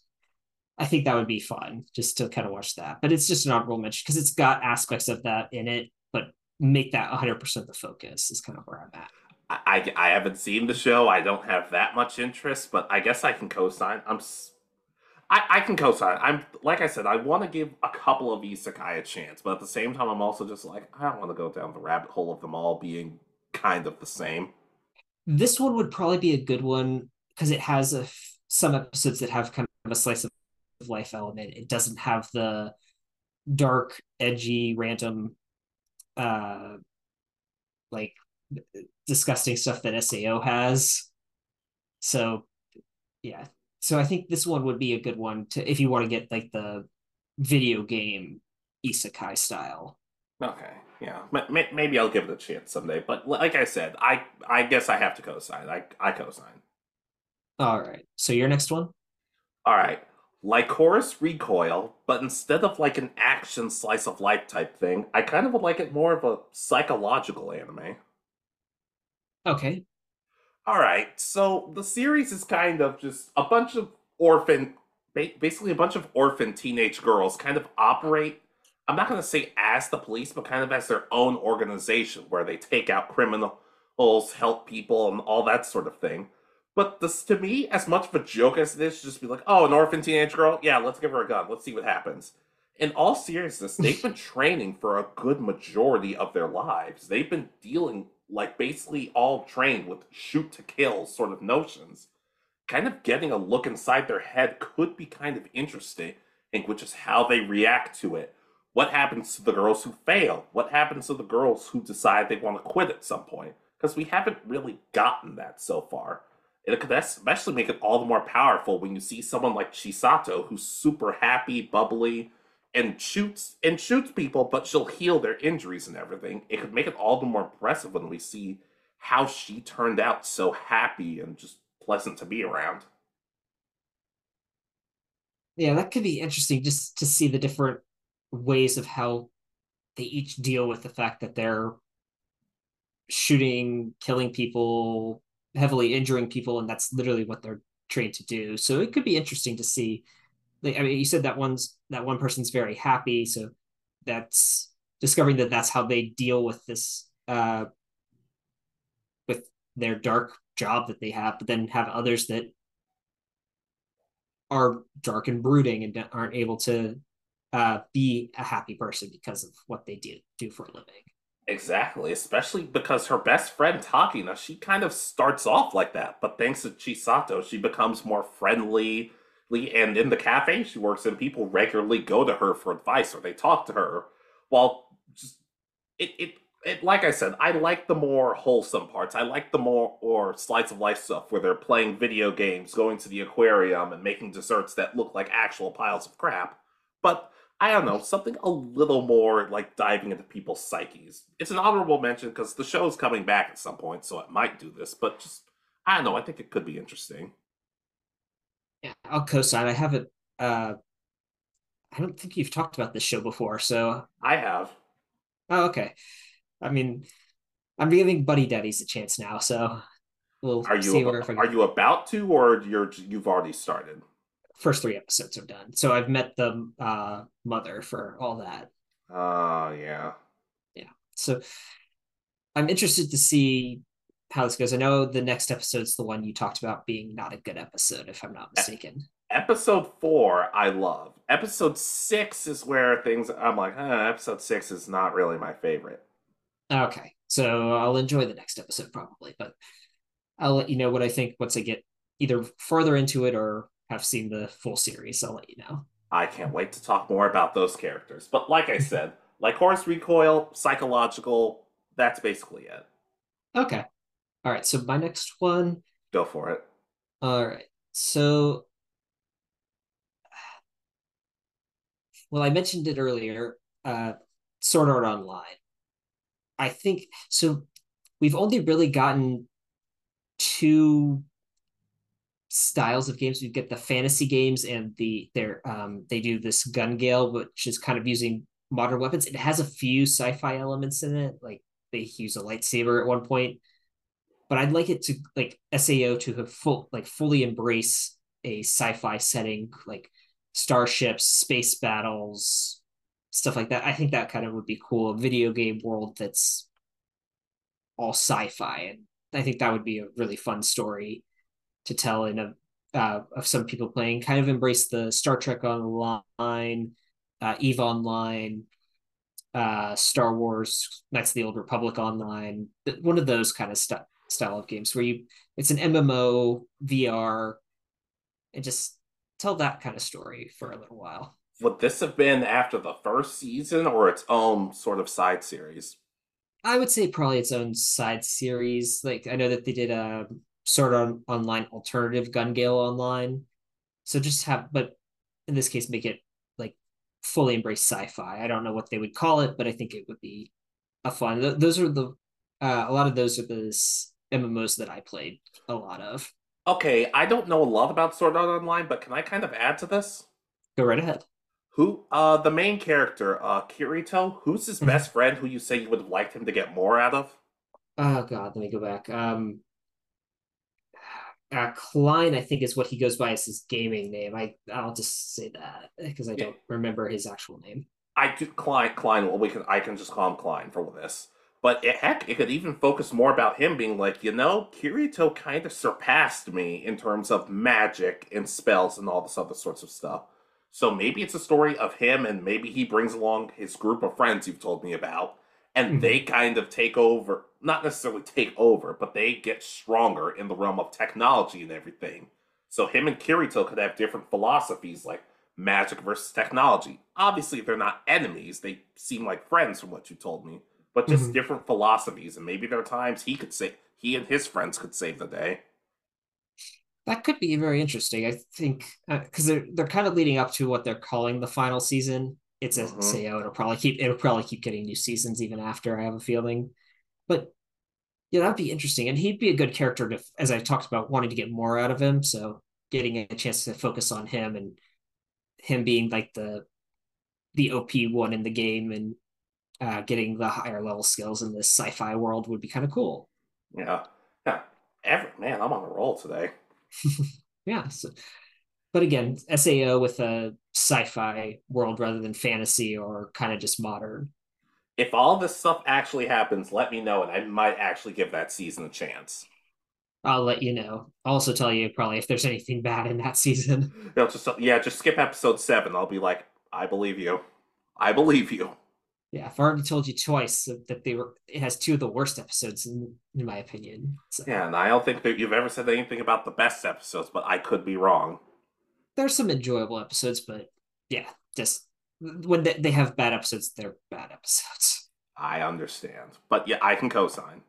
I think that would be fun just to kind of watch that. But it's just an honorable mention because it's got aspects of that in it, but make that 100% the focus is kind of where I'm at. I, I haven't seen the show. I don't have that much interest, but I guess I can co-sign. I'm I, I can co-sign. I'm like I said, I want to give a couple of isekai a chance, but at the same time, I'm also just like I don't want to go down the rabbit hole of them all being kind of the same. This one would probably be a good one because it has a some episodes that have kind of a slice of life element. It doesn't have the dark, edgy, random, uh, like disgusting stuff that Sao has. So, yeah. So I think this one would be a good one to if you want to get like the video game isekai style. Okay, yeah, maybe I'll give it a chance someday. But like I said, I I guess I have to co-sign. I I co-sign. All right. So your next one. All right. Lycoris Recoil, but instead of like an action slice of life type thing, I kind of would like it more of a psychological anime. Okay. All right. So the series is kind of just a bunch of orphan, basically a bunch of orphan teenage girls kind of operate. I'm not going to say as the police, but kind of as their own organization where they take out criminals, help people, and all that sort of thing. But this, to me, as much of a joke as this, just be like, oh, an orphan teenage girl? Yeah, let's give her a gun. Let's see what happens. In all seriousness, they've been training for a good majority of their lives. They've been dealing, like, basically all trained with shoot to kill sort of notions. Kind of getting a look inside their head could be kind of interesting, which is how they react to it. What happens to the girls who fail? What happens to the girls who decide they want to quit at some point? Because we haven't really gotten that so far. It could especially make it all the more powerful when you see someone like Chisato, who's super happy, bubbly, and shoots and shoots people, but she'll heal their injuries and everything. It could make it all the more impressive when we see how she turned out so happy and just pleasant to be around. Yeah, that could be interesting just to see the different ways of how they each deal with the fact that they're shooting, killing people, heavily injuring people, and that's literally what they're trained to do. So it could be interesting to see. Like, I mean, you said that one's that one person's very happy, so that's discovering that that's how they deal with this uh, with their dark job that they have, but then have others that are dark and brooding and aren't able to uh, be a happy person because of what they do do for a living. Exactly, especially because her best friend Takina, she kind of starts off like that, but thanks to Chisato, she becomes more friendly. And in the cafe she works in, people regularly go to her for advice or they talk to her. While just it, it, it like I said, I like the more wholesome parts. I like the more or slice of life stuff where they're playing video games, going to the aquarium, and making desserts that look like actual piles of crap. But I don't know, something a little more like diving into people's psyches. It's an honorable mention because the show's coming back at some point, so it might do this, but just, I don't know, I think it could be interesting. Yeah, I'll co sign. I haven't, uh, I don't think you've talked about this show before, so. I have. Oh, okay. I mean, I'm giving Buddy Daddies a chance now, so we'll are you see about, where. Are you about to, or you're you've already started? First three episodes are done. So I've met the uh, mother for all that. Oh uh, yeah, yeah. So I'm interested to see how this goes. I know the next episode's the one you talked about being not a good episode, if I'm not mistaken. Episode four, I love. Episode six is where things I'm like, eh, episode six is not really my favorite. Okay, so I'll enjoy the next episode probably, but I'll let you know what I think once I get either further into it or have seen the full series. I'll let you know. I can't wait to talk more about those characters. But like I said, Lycoris Recoil, psychological, that's basically it. Okay. All right. So my next one. Go for it. All right. So, well, I mentioned it earlier. Uh, Sword Art Online. I think so. We've only really gotten two styles of games. We get the fantasy games and the their um they do this gun gale, which is kind of using modern weapons. It has a few sci-fi elements in it, like they use a lightsaber at one point. But I'd like it to like SAO to have full like fully embrace a sci-fi setting, like starships, space battles, stuff like that. I think that kind of would be cool. A video game world that's all sci-fi, and I think that would be a really fun story to tell in a uh, of some people playing kind of embrace the Star Trek Online, uh, Eve Online, uh, Star Wars, Knights of the Old Republic Online, one of those kind of st- style of games where you it's an MMO VR and just tell that kind of story for a little while. Would this have been after the first season or its own sort of side series? I would say probably its own side series. Like I know that they did a Sword Art Online alternative Gun Gale online. So just have but in this case make it like fully embrace sci-fi. I don't know what they would call it, but I think it would be a fun. Those are the uh, a lot of those are the MMOs that I played a lot of. Okay, I don't know a lot about Sword Art Online, but can I kind of add to this? Go right ahead. Who uh the main character, uh Kirito, who's his mm-hmm. best friend who you say you would have liked him to get more out of? Oh god, let me go back. Um uh, Klein, I think, is what he goes by as his gaming name. I I'll just say that because I don't remember his actual name. I do Klein. Klein. Well, we can. I can just call him Klein for this. But it, heck, it could even focus more about him being like, you know, Kirito kind of surpassed me in terms of magic and spells and all this other sorts of stuff. So maybe it's a story of him, and maybe he brings along his group of friends you've told me about, and mm-hmm. they kind of take over. Not necessarily take over, but they get stronger in the realm of technology and everything. So him and Kirito could have different philosophies, like magic versus technology. Obviously, they're not enemies; they seem like friends from what you told me but just mm-hmm. different philosophies. And maybe there are times he could say he and his friends could save the day. That could be very interesting. I think because uh, they're they're kind of leading up to what they're calling the final season. It's a mm-hmm. It'll probably keep it'll probably keep getting new seasons even after. I have a feeling, but yeah, that'd be interesting. And he'd be a good character to, as I talked about, wanting to get more out of him. So getting a chance to focus on him and him being like the the OP one in the game and uh, getting the higher level skills in this sci-fi world would be kind of cool. Yeah, yeah. Every man, I'm on a roll today. yeah. So, but again, SAO with a sci-fi world rather than fantasy or kind of just modern. If all this stuff actually happens, let me know, and I might actually give that season a chance. I'll let you know. I'll also tell you probably if there's anything bad in that season. No, just yeah, just skip episode seven. I'll be like, I believe you. I believe you. Yeah, I've already told you twice that they were. It has two of the worst episodes, in in my opinion. So. Yeah, and I don't think that you've ever said anything about the best episodes, but I could be wrong. There's some enjoyable episodes, but yeah, just when they, they have bad episodes, they're bad episodes. I understand, but yeah, I can co-sign.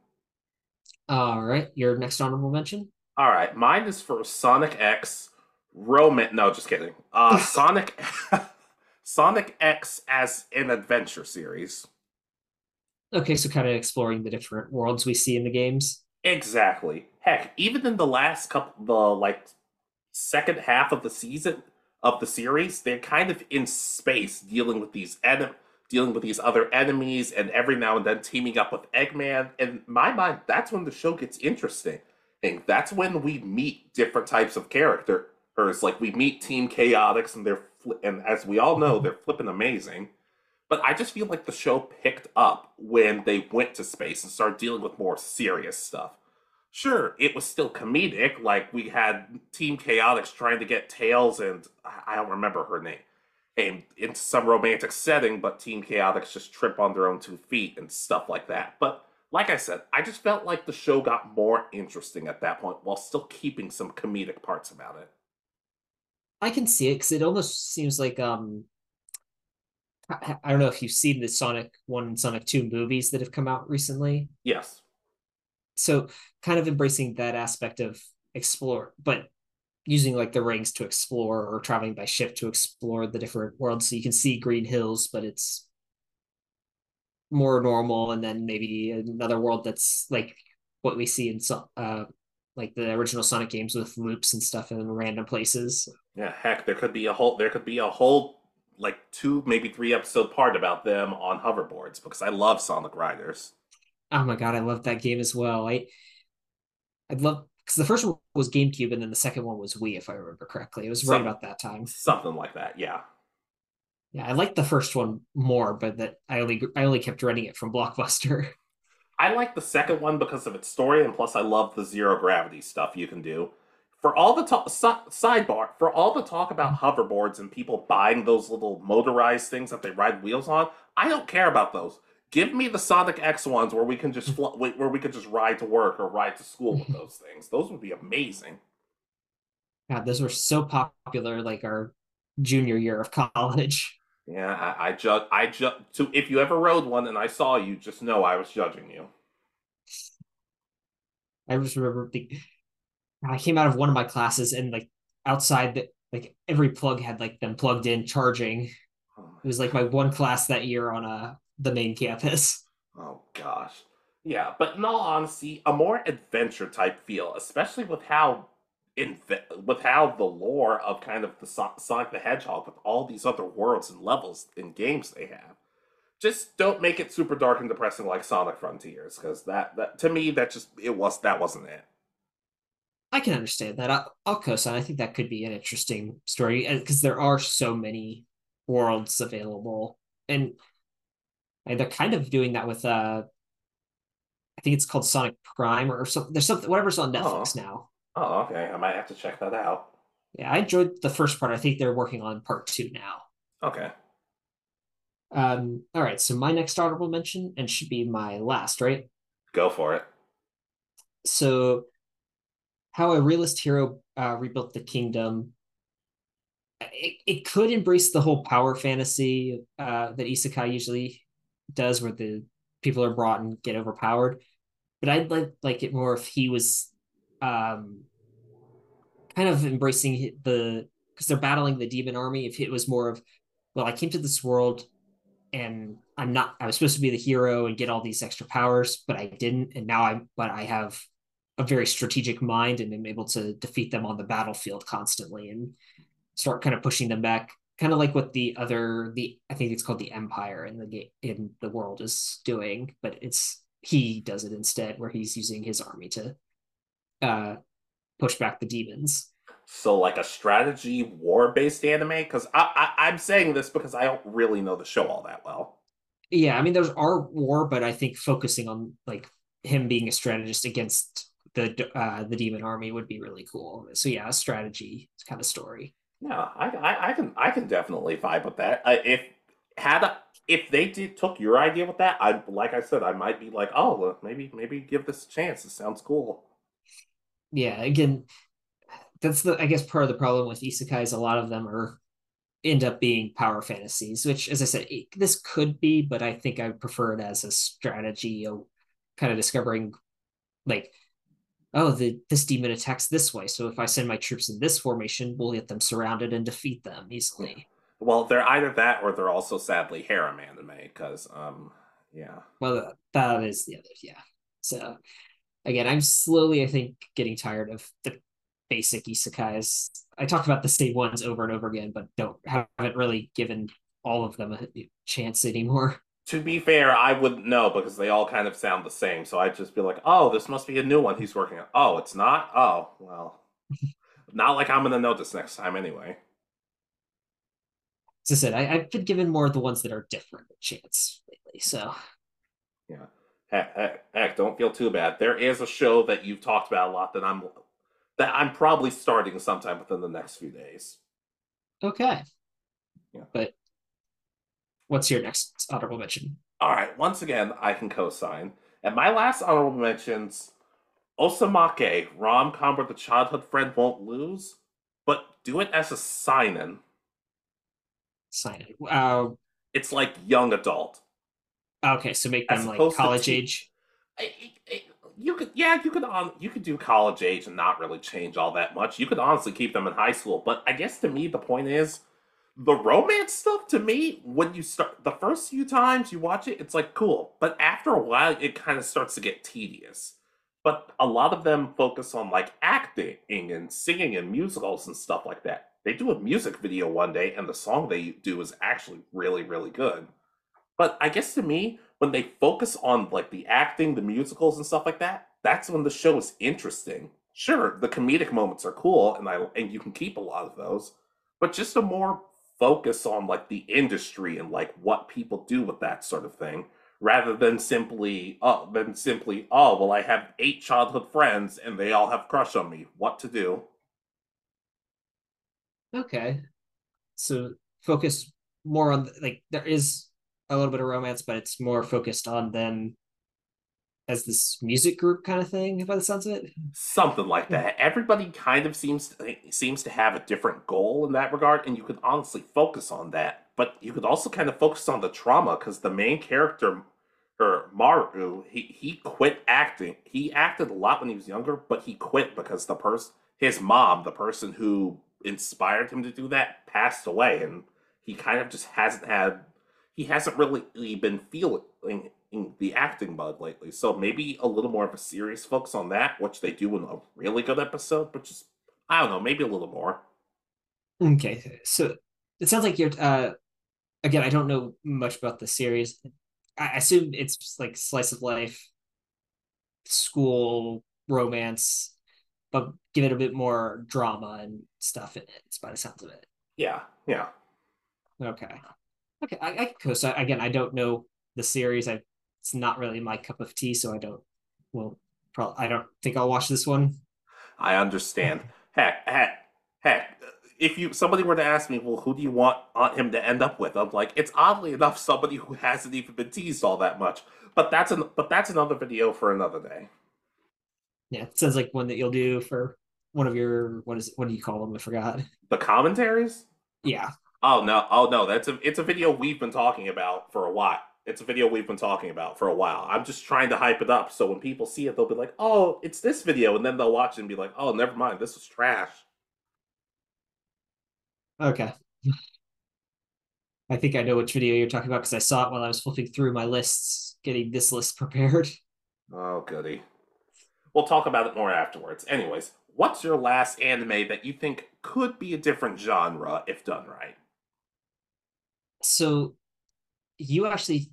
All right, your next honorable mention. All right, mine is for Sonic X. Roman. No, just kidding. Uh, Sonic. Sonic X as an adventure series. Okay, so kind of exploring the different worlds we see in the games. Exactly. Heck, even in the last couple, the like second half of the season of the series, they're kind of in space dealing with these en- dealing with these other enemies, and every now and then teaming up with Eggman. In my mind, that's when the show gets interesting. And that's when we meet different types of characters. Like we meet Team Chaotix, and they're and as we all know, they're flipping amazing. But I just feel like the show picked up when they went to space and started dealing with more serious stuff. Sure, it was still comedic, like we had Team Chaotix trying to get Tails and I don't remember her name. And into some romantic setting, but Team Chaotix just trip on their own two feet and stuff like that. But like I said, I just felt like the show got more interesting at that point while still keeping some comedic parts about it. I can see it because it almost seems like um I, I don't know if you've seen the Sonic One and Sonic Two movies that have come out recently. Yes. So kind of embracing that aspect of explore, but using like the rings to explore or traveling by ship to explore the different worlds. So you can see Green Hills, but it's more normal, and then maybe another world that's like what we see in some uh like the original Sonic games with loops and stuff in random places. Yeah, heck, there could be a whole there could be a whole like two maybe three episode part about them on hoverboards because I love Sonic Riders. Oh my god, I love that game as well. I I love because the first one was GameCube and then the second one was Wii, if I remember correctly. It was right about that time. Something like that, yeah. Yeah, I liked the first one more, but that I only I only kept renting it from Blockbuster. I like the second one because of its story, and plus I love the zero gravity stuff you can do. for all the talk, si- sidebar, for all the talk about mm-hmm. hoverboards and people buying those little motorized things that they ride wheels on, I don't care about those. Give me the Sonic X ones where we can just fl- where we can just ride to work or ride to school with those things. Those would be amazing. God, those were so popular, like our junior year of college. Yeah, I, I judge. I judge. So if you ever rode one and I saw you, just know I was judging you. I just remember the, I came out of one of my classes and like outside that like every plug had like them plugged in charging. Oh, It was like my one class that year on uh the main campus. oh gosh, yeah. But in all honesty, a more adventure type feel, especially with how inve- with how the lore of kind of the so- Sonic the Hedgehog with all these other worlds and levels and games they have. Just don't make it super dark and depressing like Sonic Frontiers, because that, that to me that just it was that wasn't it. I can understand that. I'll, I'll co-sign. I think that could be an interesting story because there are so many worlds available, and, and they're kind of doing that with uh, I think it's called Sonic Prime or something. There's something whatever's on Netflix now. Oh, okay. I might have to check that out. Yeah, I enjoyed the first part. I think they're working on part two now. Okay. Um, all right, so my next honorable mention and should be my last, right? Go for it. So, how a realist hero uh, rebuilt the kingdom. It, it could embrace the whole power fantasy uh, that isekai usually does, where the people are brought and get overpowered. But I'd like like it more if he was um, kind of embracing the because they're battling the demon army. If it was more of, well, I came to this world and I'm not I was supposed to be the hero and get all these extra powers, but I didn't, and now I'm but I have a very strategic mind and am able to defeat them on the battlefield constantly and start kind of pushing them back, kind of like what the other the I think it's called the Empire in the game in the world is doing, but it's he does it instead where he's using his army to uh push back the demons. So, like a strategy war based anime? Because I, I, I'm saying this because I don't really know the show all that well. Yeah, I mean, there's our war, but I think focusing on like him being a strategist against the uh, the demon army would be really cool. So yeah, a strategy kind of story. Yeah, I, I, I can I can definitely vibe with that. I, if had a, if they did took your idea with that, I like I said, I might be like, oh, well, maybe maybe give this a chance. It sounds cool. Yeah, again, that's the I guess part of the problem with isekais. A lot of them are end up being power fantasies, which, as I said, it, this could be, but I think I prefer it as a strategy, of kind of discovering like oh the this demon attacks this way so if i send my troops in this formation we'll get them surrounded and defeat them easily. Well, they're either that or they're also sadly harem anime because um yeah. well that is the other yeah. So again i'm slowly i think getting tired of the basic isekais. I talked about the same ones over and over again but don't haven't really given all of them a chance anymore To be fair, I wouldn't know because they all kind of sound the same. So I'd just be like, "Oh, this must be a new one he's working on." Oh, it's not. Oh, well, not like I'm gonna know this next time anyway. as i said I, i've been given more of the ones that are different a chance lately so Yeah. Heck, heck, heck, don't feel too bad. There is a show that you've talked about a lot that I'm that I'm probably starting sometime within the next few days. okay Yeah. but what's your next honorable mention All right, once again, I can co-sign. And my last honorable mentions Osamake, rom-com where the childhood friend won't lose, but do it as a seinen. sign it uh It's like young adult. okay so make As them like college teen- age I- I- I- You could, yeah, you could on, you could do college age and not really change all that much. You could honestly keep them in high school, but I guess to me the point is, the romance stuff to me when you start the first few times you watch it, it's like cool, but after a while it kind of starts to get tedious. But a lot of them focus on like acting and singing and musicals and stuff like that. They do a music video one day, and the song they do is actually really, really good. But I guess to me, when they focus on like the acting, the musicals and stuff like that, that's when the show is interesting. Sure, the comedic moments are cool and I and you can keep a lot of those, but just a more focus on like the industry and like what people do with that sort of thing rather than simply oh than simply oh well I have eight childhood friends and they all have crush on me. What to do? Okay. So focus more on like there is a little bit of romance, but it's more focused on them as this music group kind of thing by the sounds of it? Something like hmm. that. Everybody kind of seems to, seems to have a different goal in that regard and you could honestly focus on that. But you could also kind of focus on the trauma because the main character or maru he, he quit acting. He acted a lot when he was younger but he quit because the person his mom the person who inspired him to do that passed away and he kind of just hasn't had he hasn't really been feeling the acting bug lately. So maybe a little more of a serious focus on that, which they do in a really good episode, but just I don't know, maybe a little more. Okay, so it sounds like you're. uh Again, I don't know much about the series. I assume it's like slice of life, school romance, but give it a bit more drama and stuff in it. By the sounds of it. Yeah, yeah. Okay, okay. I, I can So again, I don't know the series. I it's not really my cup of tea, so I don't. Well, probably I don't think I'll watch this one. I understand. Heck, heck, heck. If you somebody were to ask me, well, who do you want uh, him to end up with? I'm like, it's oddly enough somebody who hasn't even been teased all that much. But that's an but that's another video for another day. Yeah, it sounds like one that you'll do for one of your what is what do you call them? I forgot. The commentaries. Yeah. Oh no! Oh no! That's a it's a video we've been talking about for a while. It's a video we've been talking about for a while. I'm just trying to hype it up so when people see it, they'll be like, "Oh, it's this video," and then they'll watch it and be like, "Oh, never mind, this was trash." Okay. I think I know which video you're talking about because I saw it while I was flipping through my lists, getting this list prepared. Oh, goody. We'll talk about it more afterwards. Anyways, what's your last anime that you think could be a different genre if done right? So you actually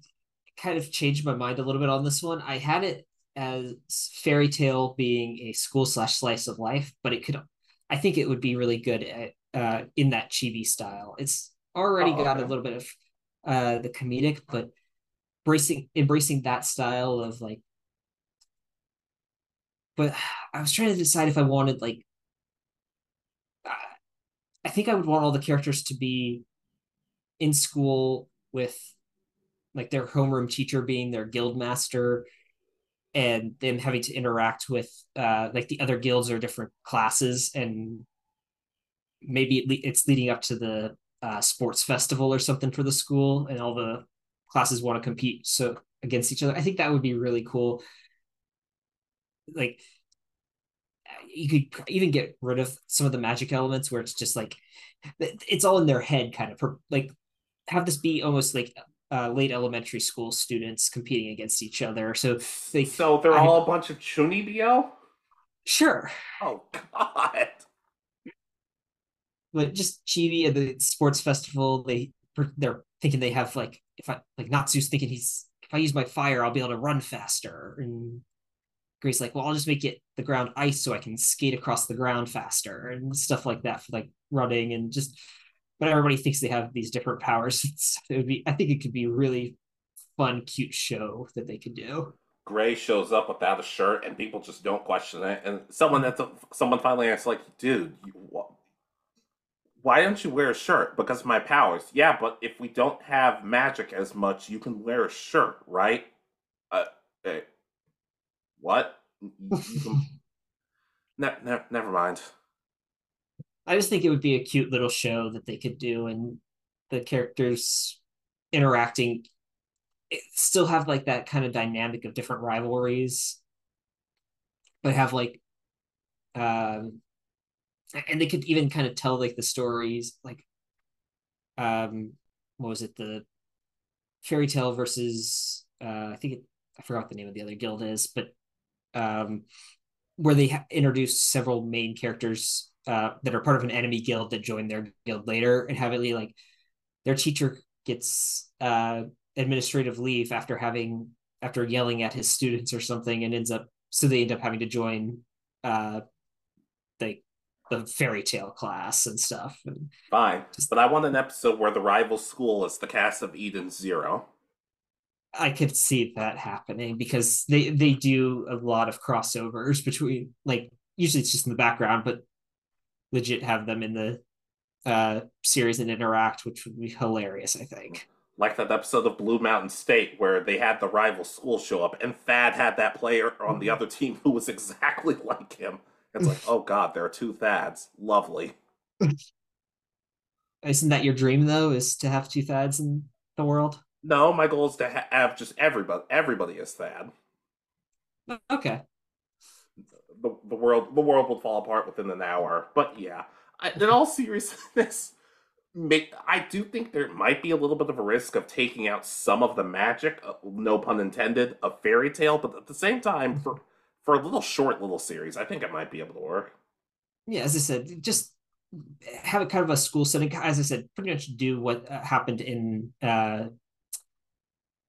kind of changed my mind a little bit on this one. I had it as Fairy Tail being a school slash slice of life, but it could, I think it would be really good at, uh, in that chibi style. It's already oh, got okay. a little bit of uh, the comedic, but embracing embracing that style of like. But I was trying to decide if I wanted like. I think I would want all the characters to be in school with like their homeroom teacher being their guild master and them having to interact with uh like the other guilds or different classes and maybe it's leading up to the uh, sports festival or something for the school and all the classes want to compete so against each other. I think that would be really cool. Like you could even get rid of some of the magic elements where it's just like it's all in their head kind of like have this be almost like uh, late elementary school students competing against each other. So they so they're I, all a bunch of chunibyo. Sure. Oh God. But just chibi at the sports festival, they they're thinking they have like if I like Natsu's thinking he's if I use my fire, I'll be able to run faster. And Gray's like, well, I'll just make it the ground ice so I can skate across the ground faster and stuff like that for like running and just but everybody thinks they have these different powers. it would be, I think it could be a really fun, cute show that they could do. Gray shows up without a shirt, and people just don't question it. And someone that's someone finally asks, like, "Dude, you, why don't you wear a shirt? Because of my powers." Yeah, but if we don't have magic as much, you can wear a shirt, right? Uh, uh what? Can... ne- ne- never mind. I just think it would be a cute little show that they could do, and the characters interacting still have like that kind of dynamic of different rivalries, but have like, um, and they could even kind of tell like the stories, like, um, what was it, the Fairy Tail versus, uh, I think it, I forgot the name of the other guild is, but um, where they ha- introduced several main characters uh, that are part of an enemy guild that join their guild later and have it like their teacher gets uh, administrative leave after having after yelling at his students or something and ends up so they end up having to join uh the the Fairy Tail class and stuff and fine. just, but i want an episode where the rival school is the cast of eden zero. I could see that happening because they they do a lot of crossovers between like usually it's just in the background but legit have them in the uh, series and interact, which would be hilarious. I think. Like that episode of Blue Mountain State where they had the rival school show up, and Thad had that player on the other team who was exactly like him. It's like, oh god, there are two Thads. Lovely. Isn't that your dream though? Is to have two Thads in the world? No, my goal is to ha- have just everybody. Everybody is Thad. Okay. The, the world the world would fall apart within an hour. But yeah, I, in all seriousness, make, I do think there might be a little bit of a risk of taking out some of the magic, uh, no pun intended, of Fairy Tail. But at the same time, for for a little short little series, I think it might be able to work. Yeah, as I said, just have a kind of a school setting. As I said, pretty much do what uh, happened in uh,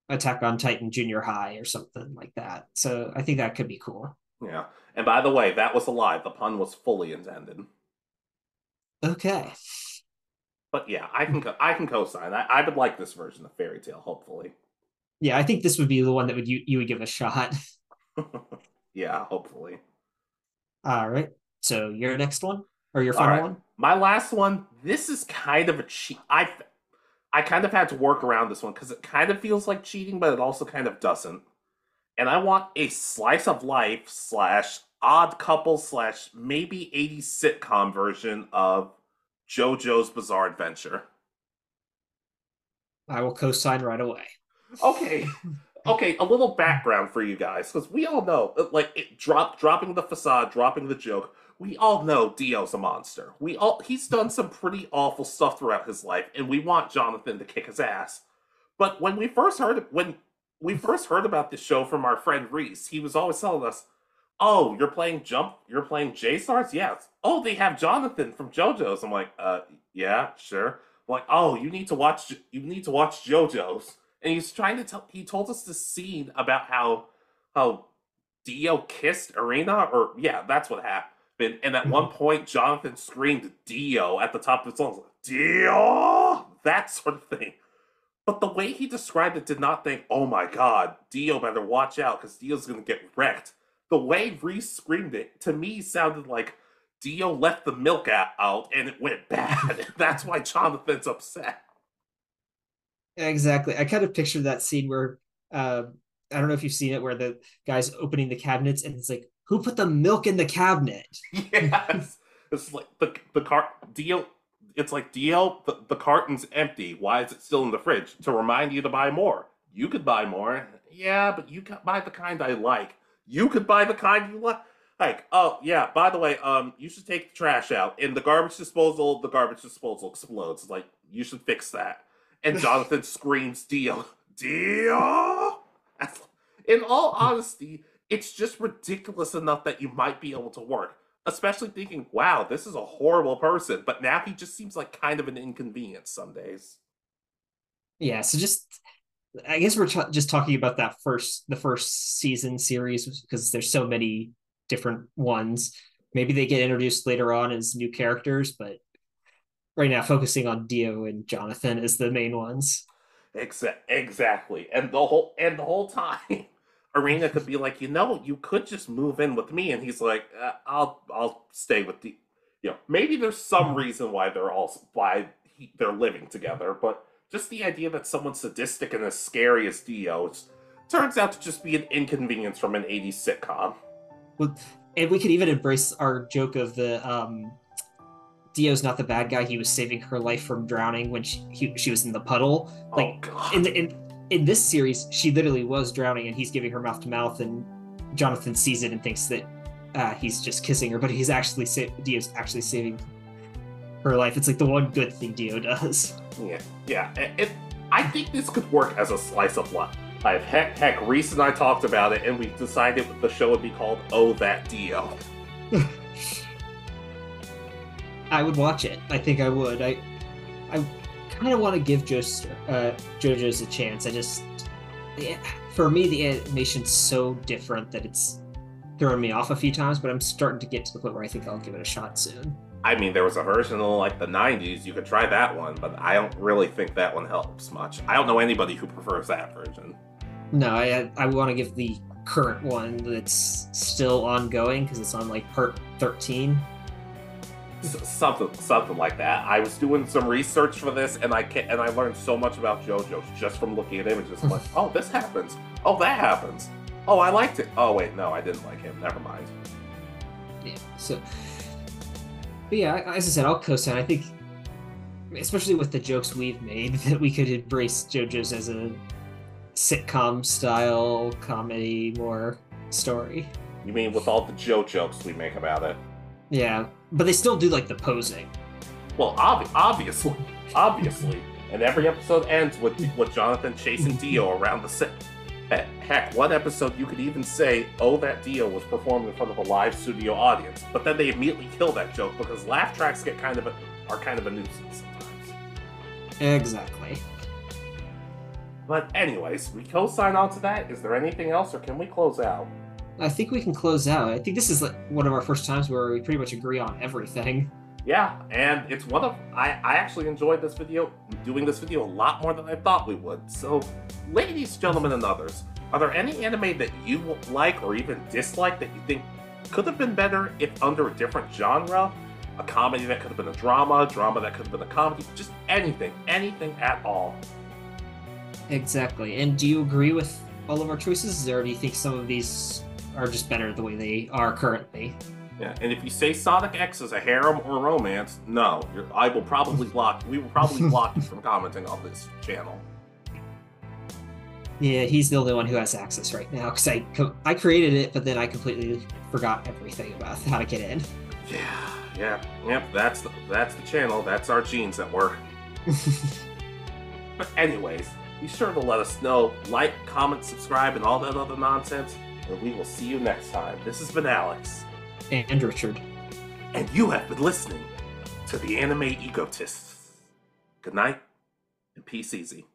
Attack on Titan Junior High or something like that. So I think that could be cool. Yeah. And by the way, that was a lie. The pun was fully intended. Okay. But yeah, I can co- I can co-sign. I, I would like this version of Fairy Tail, Hopefully. Yeah, I think this would be the one that would you you would give a shot. yeah, hopefully. All right. So your next one or your final right. one? My last one. This is kind of a cheat. I I kind of had to work around this one because it kind of feels like cheating, but it also kind of doesn't. And I want a slice of life slash odd couple slash maybe 80s sitcom version of JoJo's Bizarre Adventure. I will co-sign right away. Okay. okay, a little background for you guys, because we all know, uh, like, it drop dropping the facade, dropping the joke. We all know Dio's a monster. We all he's done some pretty awful stuff throughout his life, and we want Jonathan to kick his ass. But when we first heard when we first heard about this show from our friend Reese, he was always telling us, "Oh, you're playing Jump, you're playing J Stars, yes. Oh, they have Jonathan from JoJo's." I'm like, "Uh, yeah, sure." I'm like, "Oh, you need to watch, you need to watch JoJo's." And he's trying to tell. He told us the scene about how how Dio kissed Erina, or yeah, that's what happened. And at one point, Jonathan screamed Dio at the top of his lungs, Dio, that sort of thing. But the way he described it did not think, oh my god, Dio better watch out because Dio's gonna get wrecked. The way Reese screamed it, to me, sounded like Dio left the milk out and it went bad. That's why Jonathan's upset. Exactly. I kind of pictured that scene where uh, I don't know if you've seen it, where the guy's opening the cabinets and it's like, who put the milk in the cabinet? Yes, it's like the the cart Dio. It's like Dio. The, the carton's empty. Why is it still in the fridge? To remind you to buy more. You could buy more. Yeah, but you can buy the kind I like. You could buy the kind you like. Like, oh yeah. By the way, um, you should take the trash out in the garbage disposal. The garbage disposal explodes. Like, you should fix that. And Jonathan screams, deal, deal. In all honesty, it's just ridiculous enough that you might be able to work. Especially thinking, "Wow, this is a horrible person," but now he just seems like kind of an inconvenience some days. Yeah. So just, I guess we're t- just talking about that first, the first season series because there's so many different ones. Maybe they get introduced later on as new characters, but right now focusing on Dio and Jonathan as the main ones. Exa- exactly. And the whole and the whole time Erina could be like, "You know, you could just move in with me." And he's like, uh, "I'll I'll stay with the you know, maybe there's some reason why they're all why he, they're living together, but just the idea that someone sadistic and as scary as Dio turns out to just be an inconvenience from an 80s sitcom. Well, and we could even embrace our joke of the um Dio's not the bad guy. He was saving her life from drowning when she he, she was in the puddle. Like oh, in the in in this series, she literally was drowning, and he's giving her mouth to mouth, and Jonathan sees it and thinks that uh, he's just kissing her, but he's actually sa- Dio's actually saving her life. It's like the one good thing Dio does. Yeah, yeah. It, it, I think this could work as a slice of life. I've heck, heck, Reese and I talked about it, and we decided the show would be called "Oh That Dio." I would watch it. I think I would. I, I kind of want to give Jo's, uh, JoJo's a chance. I just, yeah, for me, the animation's so different that it's thrown me off a few times. But I'm starting to get to the point where I think I'll give it a shot soon. I mean, there was a version in like the '90s. You could try that one, but I don't really think that one helps much. I don't know anybody who prefers that version. No, I I want to give the current one that's still ongoing because it's on like part 13 S- something, something like that. I was doing some research for this, and I ca- and I learned so much about JoJo's just from looking at images. I'm like, oh, this happens. Oh, that happens. Oh, I liked it. Oh, wait, no, I didn't like him. Never mind. Yeah. So, but yeah, as I said, I'll co-sign. I think, especially with the jokes we've made, that we could embrace JoJo's as a sitcom style comedy more story. You mean with all the Joe jokes we make about it? Yeah, but they still do like the posing. Well, ob- obviously, obviously, and every episode ends with with Jonathan chasing Dio around the set. Heck, one episode you could even say, "Oh, that Dio was performing in front of a live studio audience," but then they immediately kill that joke because laugh tracks get kind of a, are kind of a nuisance sometimes. Exactly. But anyways, we co-sign on to that. Is there anything else, or can we close out? I think we can close out. I think this is like one of our first times where we pretty much agree on everything. Yeah, and it's one of I I actually enjoyed this video, doing this video a lot more than I thought we would. So, ladies, gentlemen, and others, are there any anime that you like or even dislike that you think could have been better if under a different genre? A comedy that could have been a drama, a drama that could have been a comedy, just anything, anything at all. Exactly. And do you agree with all of our choices, or do you think some of these are just better the way they are currently? Yeah, and if you say Sonic X is a harem or romance, no, you're, I will probably block. We will probably block you from commenting on this channel. Yeah, he's the only one who has access right now because I co- I created it, but then I completely forgot everything about how to get in. Yeah, yeah, yep. That's the that's the channel. That's our genes at work. But anyways, be sure to let us know, like, comment, subscribe, and all that other nonsense. And we will see you next time. This has been Alex, and Richard. and you have been listening to the Anime Egotists. Good night, and peace easy.